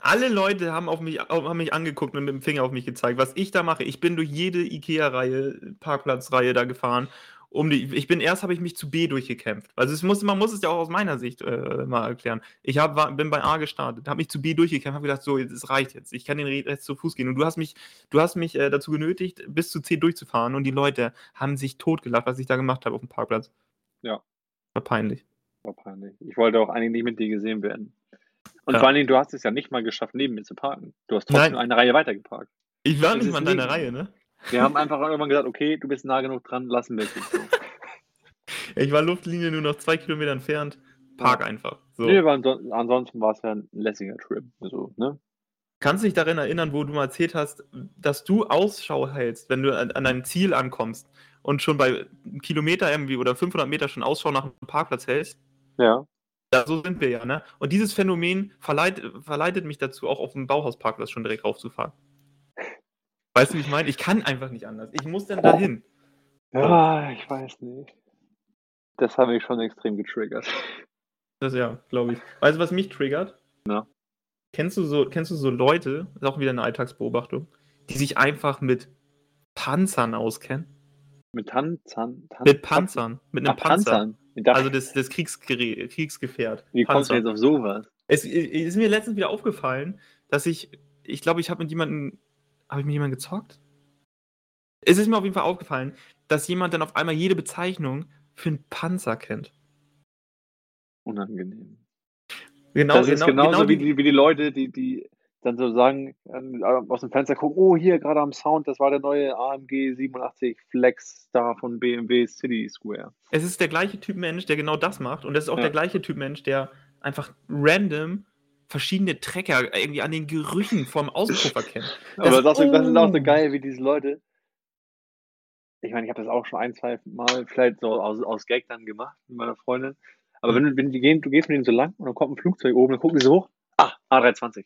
Alle Leute haben, auf mich, haben mich angeguckt und mit dem Finger auf mich gezeigt, was ich da mache. Ich bin durch jede Ikea-Reihe, Parkplatzreihe da gefahren. Um die, ich bin erst habe ich mich zu B durchgekämpft. Also es muss, man muss es ja auch aus meiner Sicht äh, mal erklären. Ich hab, war, bin bei A gestartet, habe mich zu B durchgekämpft, habe gedacht, so, es reicht jetzt. Ich kann den Rest zu Fuß gehen. Und du hast mich, du hast mich äh, dazu genötigt, bis zu C durchzufahren. Und die Leute haben sich totgelacht, was ich da gemacht habe auf dem Parkplatz. Ja. War peinlich. War peinlich. Ich wollte auch eigentlich nicht mit dir gesehen werden. Und Ja. vor allen Dingen, du hast es ja nicht mal geschafft, neben mir zu parken. Du hast trotzdem Nein. eine Reihe weiter geparkt. Ich war Das nicht mal in deiner Reihe, ne? Wir haben einfach irgendwann gesagt, okay, du bist nah genug dran, lassen wir es [laughs] so. Ich war Luftlinie nur noch zwei Kilometer entfernt. Park einfach. So. Nee, aber anson ansonsten war es ja ein lässiger Trip. So, ne? Kannst du dich daran erinnern, wo du mal erzählt hast, dass du Ausschau hältst, wenn du an, an dein Ziel ankommst und schon bei einem Kilometer irgendwie oder 500 Meter schon Ausschau nach einem Parkplatz hältst? Ja. Ja, so sind wir ja, ne? Und dieses Phänomen verleit, verleitet mich dazu, auch auf dem Bauhausparkplatz schon direkt raufzufahren. Weißt du, wie ich meine? Ich kann einfach nicht anders. Ich muss dann dahin. Ja, ich weiß nicht. Das hat mich schon extrem getriggert. Das ja, glaube ich. Weißt du, was mich triggert? Na? Kennst du so, kennst du so Leute, das ist auch wieder eine Alltagsbeobachtung, die sich einfach mit Panzern auskennen? Mit Tanzern. Tan Mit Panzern. Mit einem Ach, Panzer. Panzern. Dachte, Also das, das Kriegsgerät, Kriegsgefährt. wie kommst du jetzt auf sowas? Es es ist mir letztens wieder aufgefallen, dass ich, ich glaube, ich habe mit jemandem, habe ich mit jemandem gezockt? Es ist mir auf jeden Fall aufgefallen, dass jemand dann auf einmal jede Bezeichnung für einen Panzer kennt. Unangenehm. Genau, das ist genau, genauso genau wie, die, die, wie die Leute, die, die dann so sagen, ähm, aus dem Fenster gucken, oh, hier gerade am Sound, das war der neue AMG 87 Flex Star von BMW City Square. Es ist der gleiche Typ Mensch, der genau das macht. Und das ist auch Ja. der gleiche Typ Mensch, der einfach random verschiedene Trecker irgendwie an den Gerüchen vom Auspuff erkennt. [laughs] Aber Das- das, das ist auch so oh. geil, wie diese Leute. Ich meine, ich habe das auch schon ein, zwei Mal vielleicht so aus, aus Gag dann gemacht mit meiner Freundin. Aber wenn, du- wenn die gehen, du gehst mit denen so lang und dann kommt ein Flugzeug oben, dann gucken sie so hoch. Ah, A320.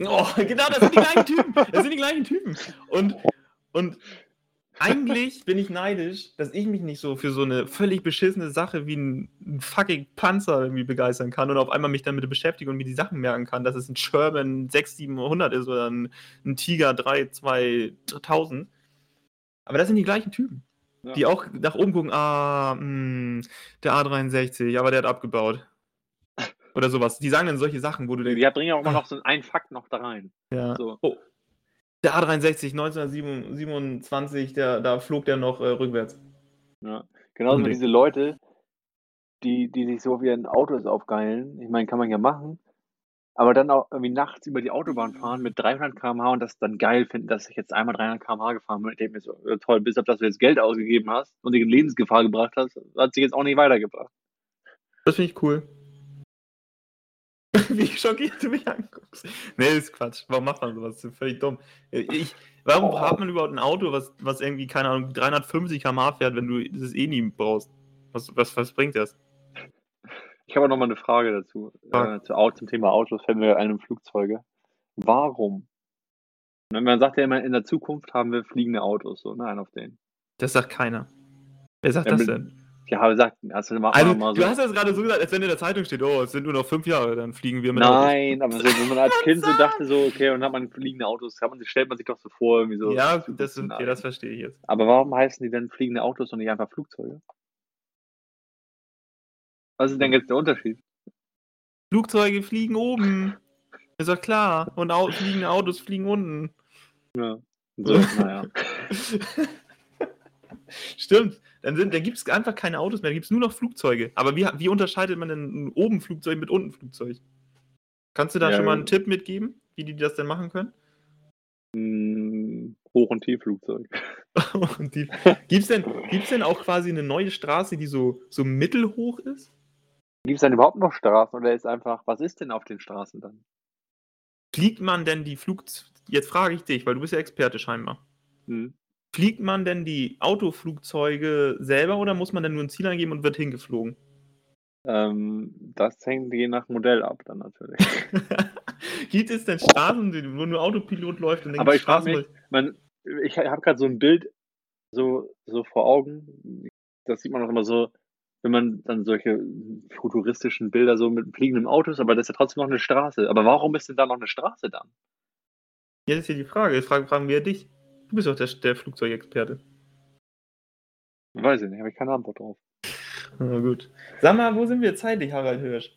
Oh, genau, das sind die gleichen Typen. Das sind die gleichen Typen. Und, und eigentlich bin ich neidisch, dass ich mich nicht so für so eine völlig beschissene Sache wie ein, ein fucking Panzer irgendwie begeistern kann und auf einmal mich damit beschäftige und mir die Sachen merken kann, dass es ein Sherman 6700 ist oder ein, ein Tiger 32000. Aber das sind die gleichen Typen. Ja. Die auch nach oben gucken, ah, mh, der A63, aber der hat abgebaut. Oder sowas. Die sagen dann solche Sachen, wo du denkst, Die bringen ja auch immer noch so einen Fakt noch da rein. ja. So. Oh. Der A63 1927, der, da flog der noch äh, rückwärts. Ja. Genauso wie diese Leute, die, die sich so auf ihren Autos aufgeilen. Ich meine, kann man ja machen. Aber dann auch irgendwie nachts über die Autobahn fahren mit 300 km/h und das dann geil finden, dass ich jetzt einmal 300 km/h gefahren bin. Ich denke mir so, ja, toll, bis auf dass du jetzt Geld ausgegeben hast und dich in Lebensgefahr gebracht hast, hat sich jetzt auch nicht weitergebracht. Das finde ich cool. [laughs] Wie schockiert du mich anguckst. Nee, ist Quatsch. Warum macht man sowas? Das ist völlig dumm. Ich, warum Oh. hat man überhaupt ein Auto, was, was irgendwie, keine Ahnung, 350 km/h fährt, wenn du das eh nie brauchst? Was, was, was bringt das? Ich habe noch mal eine Frage dazu. Frag. Äh, zu, zum Thema Autos fällt mir einem Flugzeuge. Warum? Ne, Man sagt ja immer, in der Zukunft haben wir fliegende Autos, so, nein, auf denen. Das sagt keiner. Wer sagt Ja, das denn? Ja, sagt, du mal, Also, mal so. du hast das gerade so gesagt, als wenn in der Zeitung steht, oh, es sind nur noch fünf Jahre, dann fliegen wir mit Nein, aber so, wenn man als [laughs] Kind so dachte, so, okay, und dann hat man fliegende Autos, man, stellt man sich doch so vor, irgendwie so. Ja, das, okay, Szenarien. das verstehe ich jetzt. Aber warum heißen die denn fliegende Autos und nicht einfach Flugzeuge? Was ist denn jetzt der Unterschied? Flugzeuge fliegen oben. Ist doch klar. Und Au fliegende Autos fliegen unten. Ja. [laughs] So, naja. [laughs] Stimmt. Dann, sind- dann gibt es einfach keine Autos mehr, dann gibt es nur noch Flugzeuge. Aber wie, wie unterscheidet man denn ein oben Flugzeug mit unten Flugzeug? Kannst du da Ja, schon mal ja. einen Tipp mitgeben, wie die das denn machen können? Hm, Hoch- und Tiefflugzeug. [laughs] Die, gibt's denn, gibt's denn auch quasi eine neue Straße, die so, so mittelhoch ist? Gibt es dann überhaupt noch Straßen oder ist einfach, was ist denn auf den Straßen dann? Fliegt man denn die Flug... Jetzt frage ich dich, weil du bist ja Experte scheinbar. Hm. Fliegt man denn die Autoflugzeuge selber oder muss man dann nur ein Ziel eingeben und wird hingeflogen? Ähm, das hängt je nach Modell ab dann natürlich. [laughs] Gibt es denn Straßen, wo nur Autopilot läuft und dann Aber ich frag Straßen, mich- Man, ich habe gerade so ein Bild so, so vor Augen. Das sieht man auch immer so, wenn man dann solche futuristischen Bilder so mit fliegenden Autos, aber das ist ja trotzdem noch eine Straße. Aber warum ist denn da noch eine Straße dann? Das ist ja die Frage. Jetzt fragen, fragen wir dich. Du bist doch der, der Flugzeugexperte. Weiß ich nicht, habe ich keine Antwort drauf. Na gut. Sag mal, wo sind wir zeitlich, Harald Hirsch?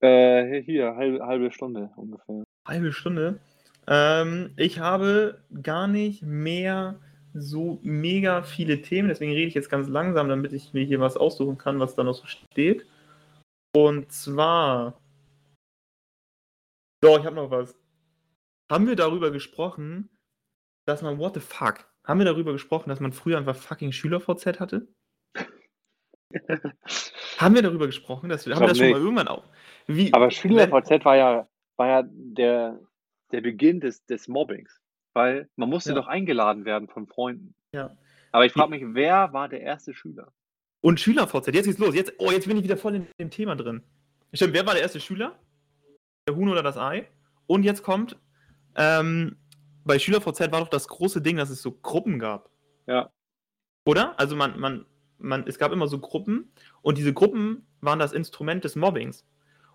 Äh, hier, halbe, halbe Stunde ungefähr. Halbe Stunde. Ähm, ich habe gar nicht mehr so mega viele Themen, deswegen rede ich jetzt ganz langsam, damit ich mir hier was aussuchen kann, was da noch so steht. Und zwar. Doch, ich habe noch was. Haben wir darüber gesprochen, dass man, what the fuck? Haben wir darüber gesprochen, dass man früher einfach fucking Schüler-VZ hatte? [laughs] Haben wir darüber gesprochen, dass wir, haben wir das schon mal nicht. irgendwann auch? Wie, Aber SchülerVZ war ja, war ja der, der Beginn des, des Mobbings. Weil man musste Ja. doch eingeladen werden von Freunden. Ja. Aber ich frage mich, wer war der erste Schüler? Und Schüler-VZ, jetzt geht's los. Jetzt, oh, jetzt bin ich wieder voll in dem Thema drin. Stimmt, wer war der erste Schüler? Der Huhn oder das Ei? Und jetzt kommt, ähm, bei Schüler-VZ war doch das große Ding, dass es so Gruppen gab. Ja. Oder? Also man, man, man, es gab immer so Gruppen und diese Gruppen waren das Instrument des Mobbings.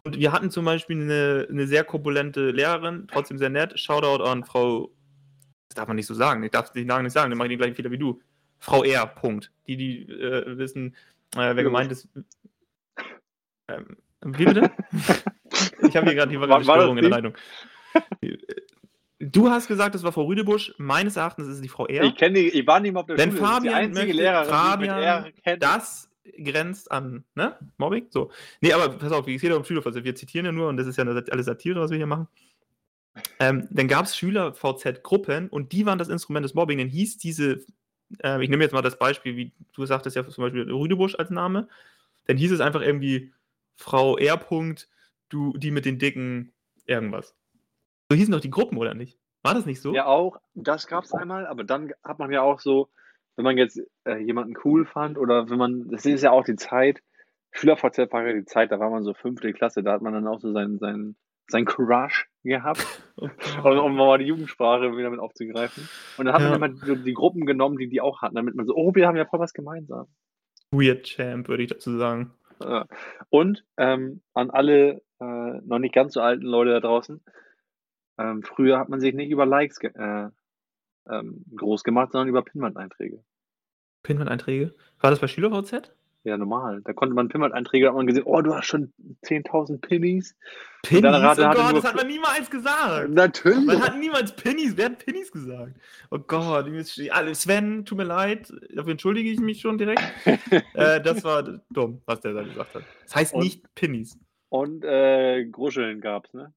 Und wir hatten zum Beispiel eine, eine sehr korpulente Lehrerin, trotzdem sehr nett. Shoutout an Frau, das darf man nicht so sagen, ich darf den Namen nicht sagen, dann mache ich den gleichen Fehler wie du. Frau R. Punkt. Die, die äh, wissen, äh, wer gemeint ist. Ähm, wie bitte? [laughs] ich habe hier gerade hier war Störung in der Leitung. [laughs] Du hast gesagt, das war Frau Rüdebusch. Meines Erachtens ist es die Frau R. Ich kenne die, ich war nicht mal auf der Wenn Schule. Das Fabian einzige möchte- Lehrerin, Fabian. Das grenzt an, ne? Mobbing? So. Nee, aber pass auf, es geht ja um Schüler-VZ. Wir zitieren ja nur und das ist ja alles Satire, was wir hier machen. Ähm, dann gab es Schüler-VZ-Gruppen und die waren das Instrument des Mobbing. Dann hieß diese, äh, ich nehme jetzt mal das Beispiel, wie du sagtest ja zum Beispiel Rüdebusch als Name, dann hieß es einfach irgendwie Frau R. Punkt, du, die mit den dicken irgendwas. So hießen doch die Gruppen, oder nicht? War das nicht so? Ja, auch. Das gab es einmal, aber dann hat man ja auch so, wenn man jetzt äh, jemanden cool fand oder wenn man, das ist ja auch die Zeit, SchülerVZ war ja die Zeit, da war man so fünfte Klasse, da hat man dann auch so seinen, seinen, seinen Crush gehabt, [laughs] Oh um, um mal die Jugendsprache wieder mit aufzugreifen. Und dann hat Ja. man immer so die Gruppen genommen, die die auch hatten, damit man so, oh, wir haben ja voll was gemeinsam. Weird Champ, würde ich dazu sagen. Und ähm, an alle äh, noch nicht ganz so alten Leute da draußen, ähm, früher hat man sich nicht über Likes ge äh, ähm, groß gemacht, sondern über Pinwand-Einträge. Pinwand-Einträge. War das bei SchülerVZ? Ja, normal. Da konnte man Pinwand-Einträge, hat man gesehen, oh, du hast schon 10.000 Pinnies. Pinnies? oh Gott, das hat man niemals gesagt. Natürlich. Man hat niemals Pinnies. Wer hat Pinnies gesagt? Oh Gott, Sven, tut mir leid. Dafür entschuldige ich mich schon direkt. [laughs] äh, das war dumm, was der da gesagt hat. Das heißt Und- nicht Pinnies. Und äh, Gruscheln gab's, ne?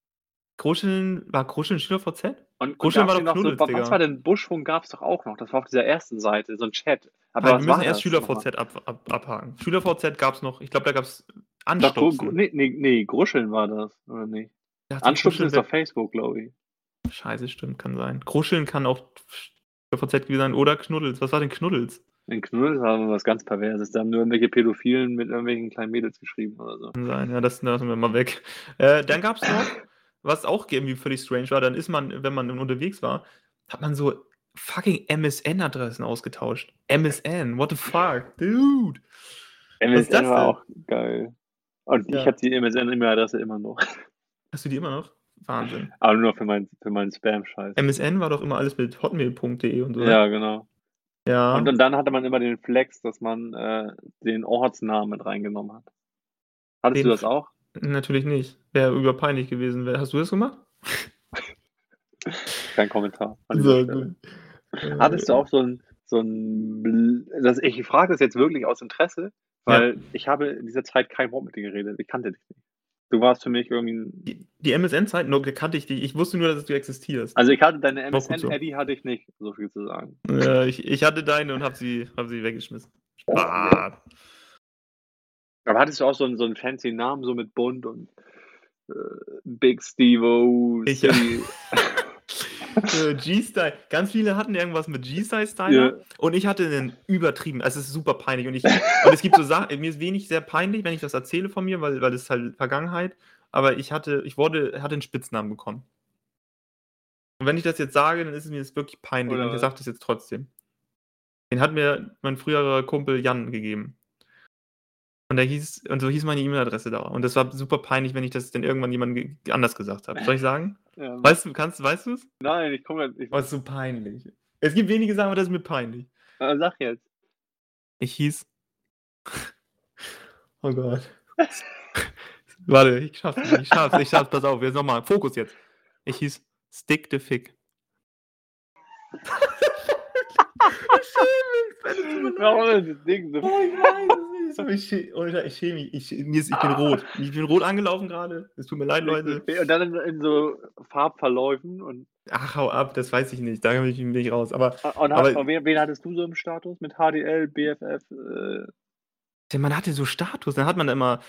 Kruscheln, war Kruscheln SchülerVZ? Und, Gruscheln und war doch Knuddels, so. Was war denn Buschfunk gab's doch auch noch. Das war auf dieser ersten Seite, so ein Chat. Aber Nein, wir müssen erst? SchülerVZ ab, ab, abhaken. SchülerVZ gab es noch, ich glaube, da gab es Doch, Anstupsen. nee, nee, nee, Gruscheln war das, oder nicht? Ja, Anstupsen Kruscheln ist auf Facebook, glaube ich. Scheiße, stimmt, kann sein. Kruscheln kann auch SchülerVZ gewesen sein oder Knuddels. Was war denn Knuddels? In Knuddels haben wir was ganz Perverses. Da haben nur irgendwelche Pädophilen mit irgendwelchen kleinen Mädels geschrieben oder so. Kann sein, ja, das lassen wir mal weg. Äh, dann gab es noch, was auch irgendwie völlig strange war, dann ist man, wenn man unterwegs war, hat man so fucking MSN-Adressen ausgetauscht. MSN, what the fuck, dude. MSN war auch geil. Und Ja. ich habe die MSN-E-Mail-Adresse immer noch. [laughs] Hast du die immer noch? Wahnsinn. Aber nur für meinen für meinen Spam-Scheiß. MSN war doch immer alles mit hotmail.de und so. ne? Ja, genau. ja. Und, und dann hatte man immer den Flex, dass man äh, den Ortsnamen mit reingenommen hat. Hattest Den du das auch? Natürlich nicht. Wäre überpeinlich gewesen. Hast du das gemacht? [laughs] Kein Kommentar. So. [laughs] Hattest du auch so ein, so ein, das, ich frage das jetzt wirklich aus Interesse, weil ich habe in dieser Zeit kein Wort mit dir geredet. Ich kannte dich nicht. Du warst für mich irgendwie ein, Die, die MSN-Zeit, no, kannte ich die. Ich wusste nur, dass du existierst. also ich hatte deine gut so. MSN-Eddy hatte ich nicht, so viel zu sagen. Äh, ich, ich hatte deine und habe sie, hab sie weggeschmissen. Spaß. Aber hattest du auch so einen, so einen fancy Namen, so mit Bund und äh, Big Steve Ich- City? [laughs] Äh, G-Style. Ganz viele hatten irgendwas mit G-Style-Styler. Ja. Und ich hatte einen übertrieben. Also es ist super peinlich. Und, ich, und es gibt so Sachen, mir ist wenig sehr peinlich, wenn ich das erzähle von mir, weil, weil das ist halt Vergangenheit. Aber ich hatte, ich wurde, hatte einen Spitznamen bekommen. Und wenn ich das jetzt sage, dann ist es mir jetzt wirklich peinlich. Oder und ich sage das jetzt trotzdem. Den hat mir mein früherer Kumpel Jan gegeben. Und der hieß, und so hieß meine E-Mail-Adresse da. Und das war super peinlich, wenn ich das dann irgendwann jemandem anders gesagt habe. Soll ich sagen? [laughs] Ja. Weißt du, kannst, weißt du es? Nein, ich komme ich, Oh, ist so peinlich. Es gibt wenige Sachen, aber das ist mir peinlich. äh, Sag jetzt. Ich hieß. [laughs] Oh Gott. [laughs] Warte, ich schaff's. Ich schaff's, ich schaff's. Pass auf, jetzt nochmal. Fokus jetzt. Ich hieß Stick the Fick. ich schäme mich. Sven, es tut mir leid. Warum ist das Ding so? Oh, ich weiß es nicht. [laughs] Oh, ich, schäme mich. Ich, mir ist, ich bin rot. Ich bin rot angelaufen gerade. Es tut mir leid, Leute. Und dann in, in so Farbverläufen und, Ach, hau ab, das weiß ich nicht. Da bin ich bin ich raus. Aber und Aber- hast, wen, wen hattest du so im Status? Mit HDL, BFF? Äh, Denn man hatte so Status, dann hat man immer,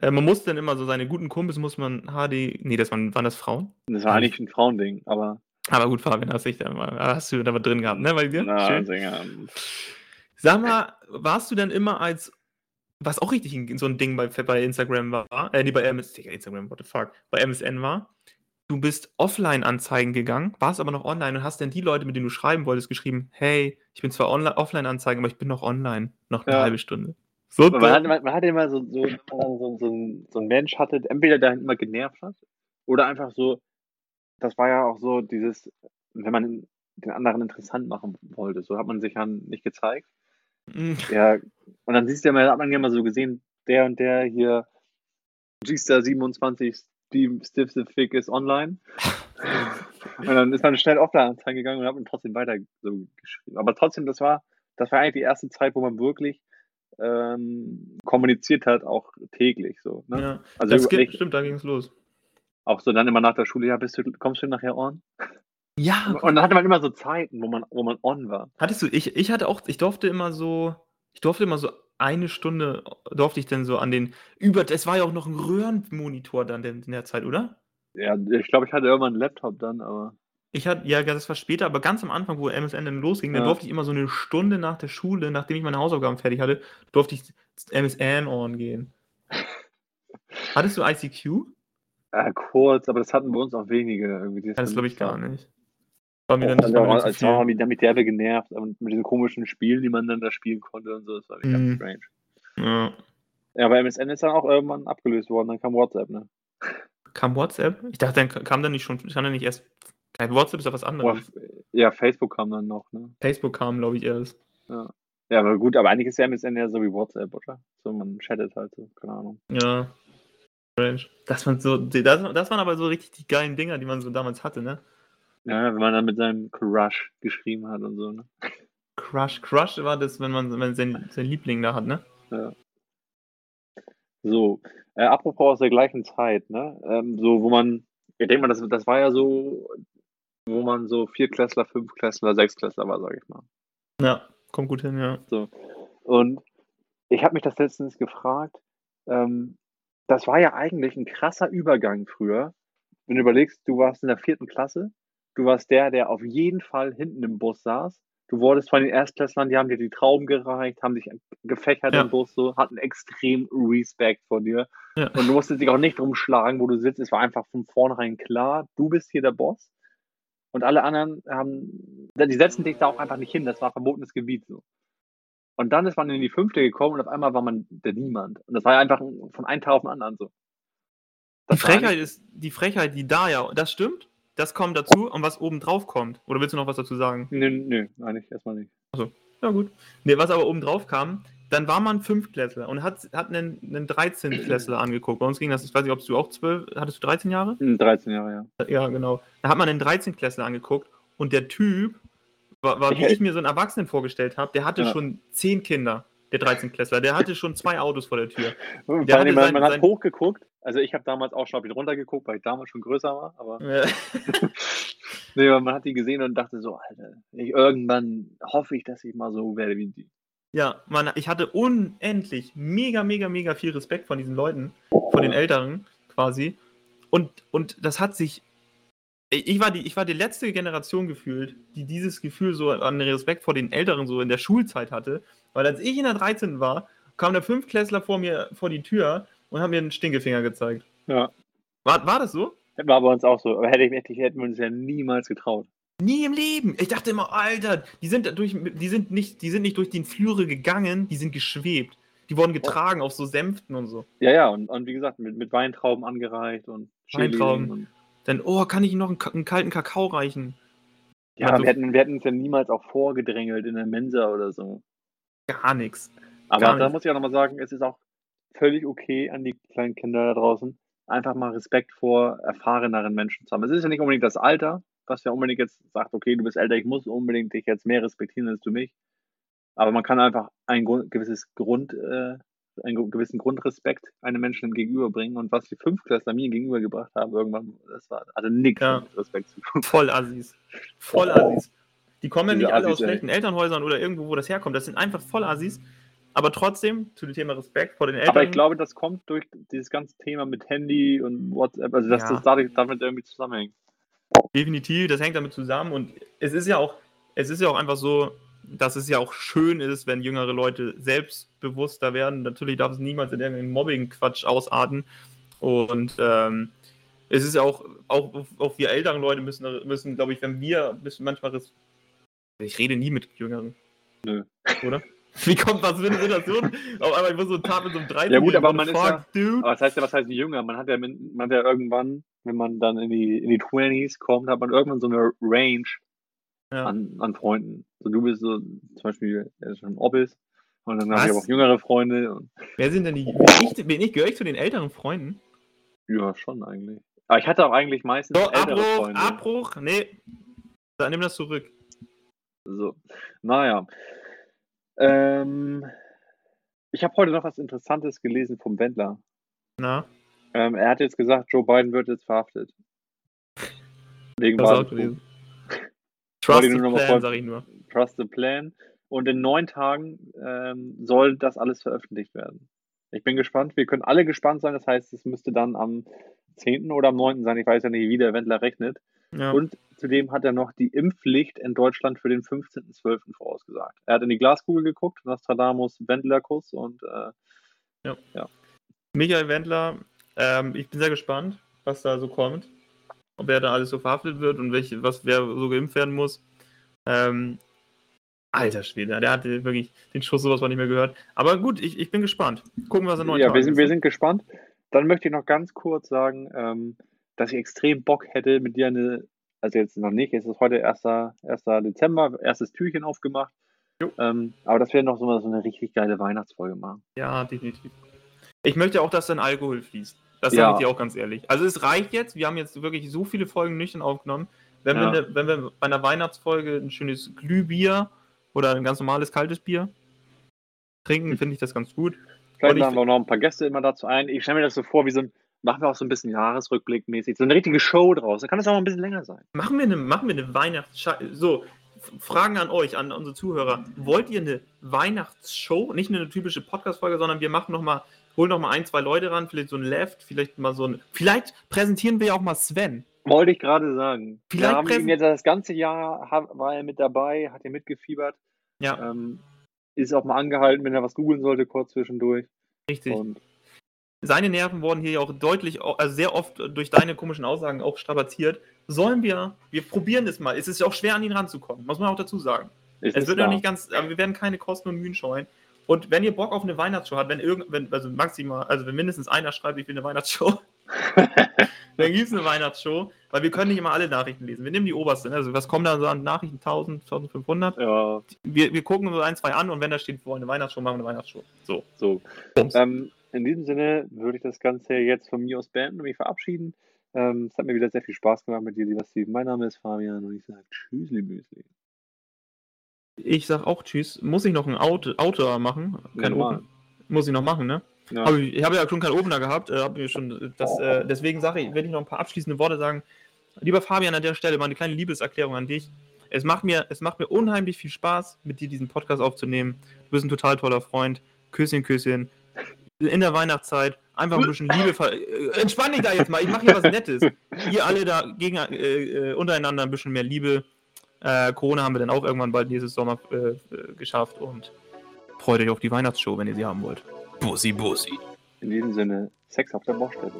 äh, man musste dann immer so seine guten Kumpels, muss man HD, nee, das waren, waren das Frauen? das war eigentlich ein Frauending, aber Aber gut, Fabian, hast, dich da mal, hast du da was drin gehabt, ne, bei dir? na, Schön. Sänger. Sag mal, warst du dann immer als, was auch richtig so ein Ding bei, bei Instagram war, äh, nee, bei MS, Instagram, what the fuck, bei MSN war, du bist Offline-Anzeigen gegangen, warst aber noch online und hast dann die Leute, mit denen du schreiben wolltest, geschrieben, hey, ich bin zwar Offline-Anzeigen, aber ich bin noch online, noch eine Ja. halbe Stunde. So Man, hat, man, man hatte immer so, so, so, so, ein, so ein Mensch hatte, entweder der immer genervt hat oder einfach so, das war ja auch so dieses, wenn man den anderen interessant machen wollte, so hat man sich ja nicht gezeigt. Mm. Ja, und dann siehst du ja mal, hat man ja mal so gesehen, der und der hier, G-Star 27, Steve Stiff the Fick ist online. [laughs] und dann ist man schnell offline gegangen und hat man trotzdem weiter so geschrieben. Aber trotzdem, das war, das war eigentlich die erste Zeit, wo man wirklich ähm, kommuniziert hat, auch täglich so. Ne? Ja, Also das gibt, stimmt, da ging es los. Auch so dann immer nach der Schule, ja, bist du, kommst du nachher on? Ja, Und dann hatte man immer so Zeiten, wo man, wo man on war. hattest du, ich, ich hatte auch, ich durfte immer so, ich durfte immer so eine Stunde, durfte ich dann so an den, über, es war ja auch noch ein Röhrenmonitor dann in der Zeit, oder? Ja, ich glaube, ich hatte irgendwann einen Laptop dann, aber. Ich hatte, ja, das war später, aber ganz am Anfang, wo MSN dann losging, dann Ja. durfte ich immer so eine Stunde nach der Schule, nachdem ich meine Hausaufgaben fertig hatte, durfte ich MSN on gehen. [laughs] Hattest du ICQ? Äh, kurz, aber das hatten bei uns auch wenige. Irgendwie, Ja, das glaube ich gar nicht. War mir Ja, dann, war mir zu als viel. war mich damit derbe genervt mit diesen komischen Spielen, die man dann da spielen konnte und so, das war Mhm. ganz strange. Ja. Ja, aber MSN ist dann auch irgendwann abgelöst worden, dann kam WhatsApp, ne? Kam WhatsApp? Ich dachte, dann kam dann nicht schon, kam dann nicht erst, kein WhatsApp ist ja was anderes. ja, Facebook kam dann noch, ne? Facebook kam, glaube ich, erst. Ja, aber gut, aber eigentlich ist ja MSN ja so wie WhatsApp, oder? So, man chattet halt so, keine Ahnung. Ja. Strange. Das waren so, das, das waren aber so richtig die geilen Dinger, die man so damals hatte, ne? Ja, wenn man dann mit seinem Crush geschrieben hat und so, ne? Crush. Crush war das, wenn man, wenn sein, sein Liebling da hat, ne? So, äh, apropos aus der gleichen Zeit, ne? Ähm, so, wo man, ich denke mal, das, das war ja so, wo man so Vierklässler, Fünfklässler, Sechsklässler war, sag ich mal. Ja, kommt gut hin, ja. Und ich habe mich das letztens gefragt, ähm, das war ja eigentlich ein krasser Übergang früher. Wenn du überlegst, du warst in der vierten Klasse, du warst der, der auf jeden Fall hinten im Bus saß. Du wurdest von den Erstklässlern, die haben dir die Trauben gereicht, haben dich gefächert Ja. im Bus, so, hatten extrem Respekt vor dir. Ja. Und du musstest dich auch nicht drum schlagen, wo du sitzt. Es war einfach von vornherein klar, du bist hier der Boss. Und alle anderen haben, die setzen dich da auch einfach nicht hin. Das war verbotenes Gebiet so. Und dann ist man in die fünfte gekommen und auf einmal war man der Niemand. Und das war ja einfach von einem Tag auf den anderen so. Die Das war Frechheit ist, die Frechheit, die da ja, das stimmt, das kommt dazu und was oben drauf kommt. Oder willst du noch was dazu sagen? Nö, nö, eigentlich erstmal nicht. Ja, gut. Nee, was aber oben drauf kam, dann war man Fünftklässler und hat, hat einen, einen 13-Klässler [clears throat] angeguckt. Bei uns ging das, ich weiß nicht, ob du auch 12, hattest du 13 Jahre? Hm, 13 Jahre, ja. Ja, genau. Da hat man einen 13-Klässler angeguckt und der Typ war, war wie ich mir so einen Erwachsenen vorgestellt habe. Der hatte Ja. schon zehn Kinder, der 13-Klässler. Der hatte schon zwei Autos vor der Tür. Der hatte man, sein- man hat sein- hochgeguckt. Also ich habe damals auch schon ihn runtergeguckt, weil ich damals schon größer war. Aber Äh, [laughs] [laughs] nee, man hat die gesehen und dachte so, Alter, ich, irgendwann hoffe ich, dass ich mal so werde wie die. Ja, man, ich hatte unendlich mega, mega, mega viel Respekt von diesen Leuten, von den Älteren quasi. Und, und das hat sich. Ich war, die, ich war die letzte Generation gefühlt, die dieses Gefühl so an Respekt vor den Älteren so in der Schulzeit hatte. Weil als ich in der 13. war, kam der Fünftklässler vor mir vor die Tür und hat mir einen Stinkefinger gezeigt. Ja. War, war das so? War bei uns auch so. Aber hätte ich, hätte hätten wir uns ja niemals getraut. Nie im Leben. Ich dachte immer, Alter, die sind durch, die sind nicht, die sind nicht durch die Flüre gegangen, die sind geschwebt. Die wurden getragen auf so Sänften und so. Ja, ja, und, und wie gesagt, mit, mit Weintrauben angereicht und Weintrauben. Chili Und, Dann, oh, kann ich Ihnen noch einen, einen kalten Kakao reichen? ja, Also- wir hätten, wir hätten uns ja niemals auch vorgedrängelt in der Mensa oder so. Gar nichts. Aber Gar da muss ich auch nochmal sagen, es ist auch völlig okay an die kleinen Kinder da draußen, einfach mal Respekt vor erfahreneren Menschen zu haben. Es ist ja nicht unbedingt das Alter, was ja unbedingt jetzt sagt, okay, du bist älter, ich muss unbedingt dich jetzt mehr respektieren als du mich. Aber man kann einfach ein Grund, gewisses Grund, äh, einen gewissen Grundrespekt einem Menschen gegenüberbringen. Und was die Fünftklässler mir gegenübergebracht haben, irgendwann, das war also nichts Ja. mit Respekt zu tun. Voll Assis. Voll Assis. Die kommen ja nicht alle Assis, aus ey. schlechten Elternhäusern oder irgendwo, wo das herkommt. Das sind einfach voll Assis. Aber trotzdem, zu dem Thema Respekt vor den Eltern. Aber ich glaube, das kommt durch dieses ganze Thema mit Handy und WhatsApp, also dass Ja. das dadurch, damit irgendwie zusammenhängt. Definitiv, das hängt damit zusammen und es ist ja auch, es ist ja auch einfach so, dass es ja auch schön ist, wenn jüngere Leute selbstbewusster werden. Natürlich darf es niemals in irgendeinen Mobbing-Quatsch ausarten. Und ähm, es ist auch, auch, auch wir älteren Leute müssen, müssen glaube ich, wenn wir müssen manchmal ich rede nie mit Jüngeren. Nö. Oder? [laughs] Wie kommt was für eine Situation? Auf einmal, ich muss so ein Tat mit so einem 13 Ja gut, aber man ist ja- dude. Aber das heißt ja, was heißt jünger? Man hat ja, man hat ja irgendwann, wenn man dann in die, in die 20s kommt, hat man irgendwann so eine Range Ja. an, an Freunden. So, du bist so zum Beispiel ist schon Obbis und dann habe ich aber auch jüngere Freunde. Und, Wer sind denn die? Bin [laughs] ich, bin ich, gehöre ich zu den älteren Freunden? ja, schon eigentlich. Aber ich hatte auch eigentlich meistens So, ältere Abbruch, Freunde. Abbruch, nee. Dann nimm das zurück. So, naja. Ähm, ich habe heute noch was Interessantes gelesen vom Wendler. Na, Ähm, er hat jetzt gesagt, Joe Biden wird jetzt verhaftet. Wegen Wahlbetrug. Trust the plan, sag ich nur. Trust the Plan. Und in neun Tagen ähm, soll das alles veröffentlicht werden. Ich bin gespannt. Wir können alle gespannt sein. Das heißt, es müsste dann am 10. oder am 9. sein. Ich weiß ja nicht, wie der Wendler rechnet. Ja. Und zudem hat er noch die Impfpflicht in Deutschland für den 15.12. vorausgesagt. Er hat in die Glaskugel geguckt, Nostradamus Wendlerkuss und äh, Michael Wendler, ähm, ich bin sehr gespannt, was da so kommt. Ob er da alles so verhaftet wird und welche, was wer so geimpft werden muss. Ähm, alter Schwede, der hatte wirklich den Schuss sowas von nicht mehr gehört. Aber gut, ich, ich bin gespannt. Gucken, was er neu ja, wir sind, wir sind gespannt. Dann möchte ich noch ganz kurz sagen, ähm, dass ich extrem Bock hätte, mit dir eine, also jetzt noch nicht, es ist heute 1. 1. Dezember, erstes Türchen aufgemacht. Ähm, aber dass wir noch so, so eine richtig geile Weihnachtsfolge machen. Ja, definitiv. Ich möchte auch, dass dann Alkohol fließt. Das Ja. sage ich dir auch ganz ehrlich. Also es reicht jetzt, wir haben jetzt wirklich so viele Folgen nüchtern aufgenommen. Wenn, Ja. wir, ne, wenn wir bei einer Weihnachtsfolge ein schönes Glühbier oder ein ganz normales kaltes Bier trinken, finde ich das ganz gut. Vielleicht laden wir auch noch ein paar Gäste immer dazu ein. Ich stelle mir das so vor, wie so ein, machen wir auch so ein bisschen Jahresrückblick-mäßig, so eine richtige Show draus. Da kann das auch mal ein bisschen länger sein. Machen wir eine, machen wir eine Weihnachts... So, Fragen an euch, an unsere Zuhörer. Wollt ihr eine Weihnachtsshow? Nicht eine typische Podcast-Folge, sondern wir machen noch holen noch mal ein, zwei Leute ran, vielleicht so ein Left, vielleicht mal so ein... Vielleicht präsentieren wir ja auch mal Sven. Wollte ich gerade sagen. Vielleicht wir haben präsen- ihn jetzt das ganze Jahr, war er mit dabei, hat er mitgefiebert. Ja, Ähm, ist auch mal angehalten, wenn er was googeln sollte, kurz zwischendurch. richtig. Und seine Nerven wurden hier auch deutlich, also sehr oft durch deine komischen Aussagen auch strapaziert. Sollen wir, wir probieren das mal. Es ist ja auch schwer, an ihn ranzukommen, muss man auch dazu sagen. ist Es wird ja Star. nicht ganz, aber wir werden keine Kosten und Mühen scheuen. Und wenn ihr Bock auf eine Weihnachtsshow habt, wenn irgend, wenn, also maximal, also wenn mindestens einer schreibt, ich will eine Weihnachtsshow, [laughs] dann gibt es eine Weihnachtsshow, weil wir können nicht immer alle Nachrichten lesen. Wir nehmen die oberste, ne? also was kommen da so an Nachrichten? 1000, 1500? ja, Wir, wir gucken so ein, zwei an und wenn da steht, wir wollen eine Weihnachtsshow, machen wir eine Weihnachtsshow. So. so. Ähm, in diesem Sinne würde ich das Ganze jetzt von mir aus beenden und mich verabschieden. Ähm, es hat mir wieder sehr viel Spaß gemacht mit dir, lieber Steven. Mein Name ist Fabian und ich sage Tschüssli Müsli. Ich sag auch Tschüss. Muss ich noch ein Auto, Auto machen? Kein Normal. Open. Muss ich noch machen, ne? Ja. Hab ich ich habe ja schon keinen Opener gehabt. Äh, schon das, äh, deswegen sage ich, werde ich noch ein paar abschließende Worte sagen. Lieber Fabian, an der Stelle mal eine kleine Liebeserklärung an dich. Es macht mir, es macht mir unheimlich viel Spaß, mit dir diesen Podcast aufzunehmen. Du bist ein total toller Freund. Küsschen, Küsschen. In der Weihnachtszeit einfach ein bisschen Liebe. ver- Äh, entspann dich da jetzt mal. Ich mache hier was Nettes. Ihr alle da gegen, äh, äh, untereinander ein bisschen mehr Liebe. Äh, Corona haben wir dann auch irgendwann bald nächstes Sommer äh, äh, geschafft und freut euch auf die Weihnachtsshow, wenn ihr sie haben wollt. Bussi, Bussi. In diesem Sinne, Sex auf der Baustelle.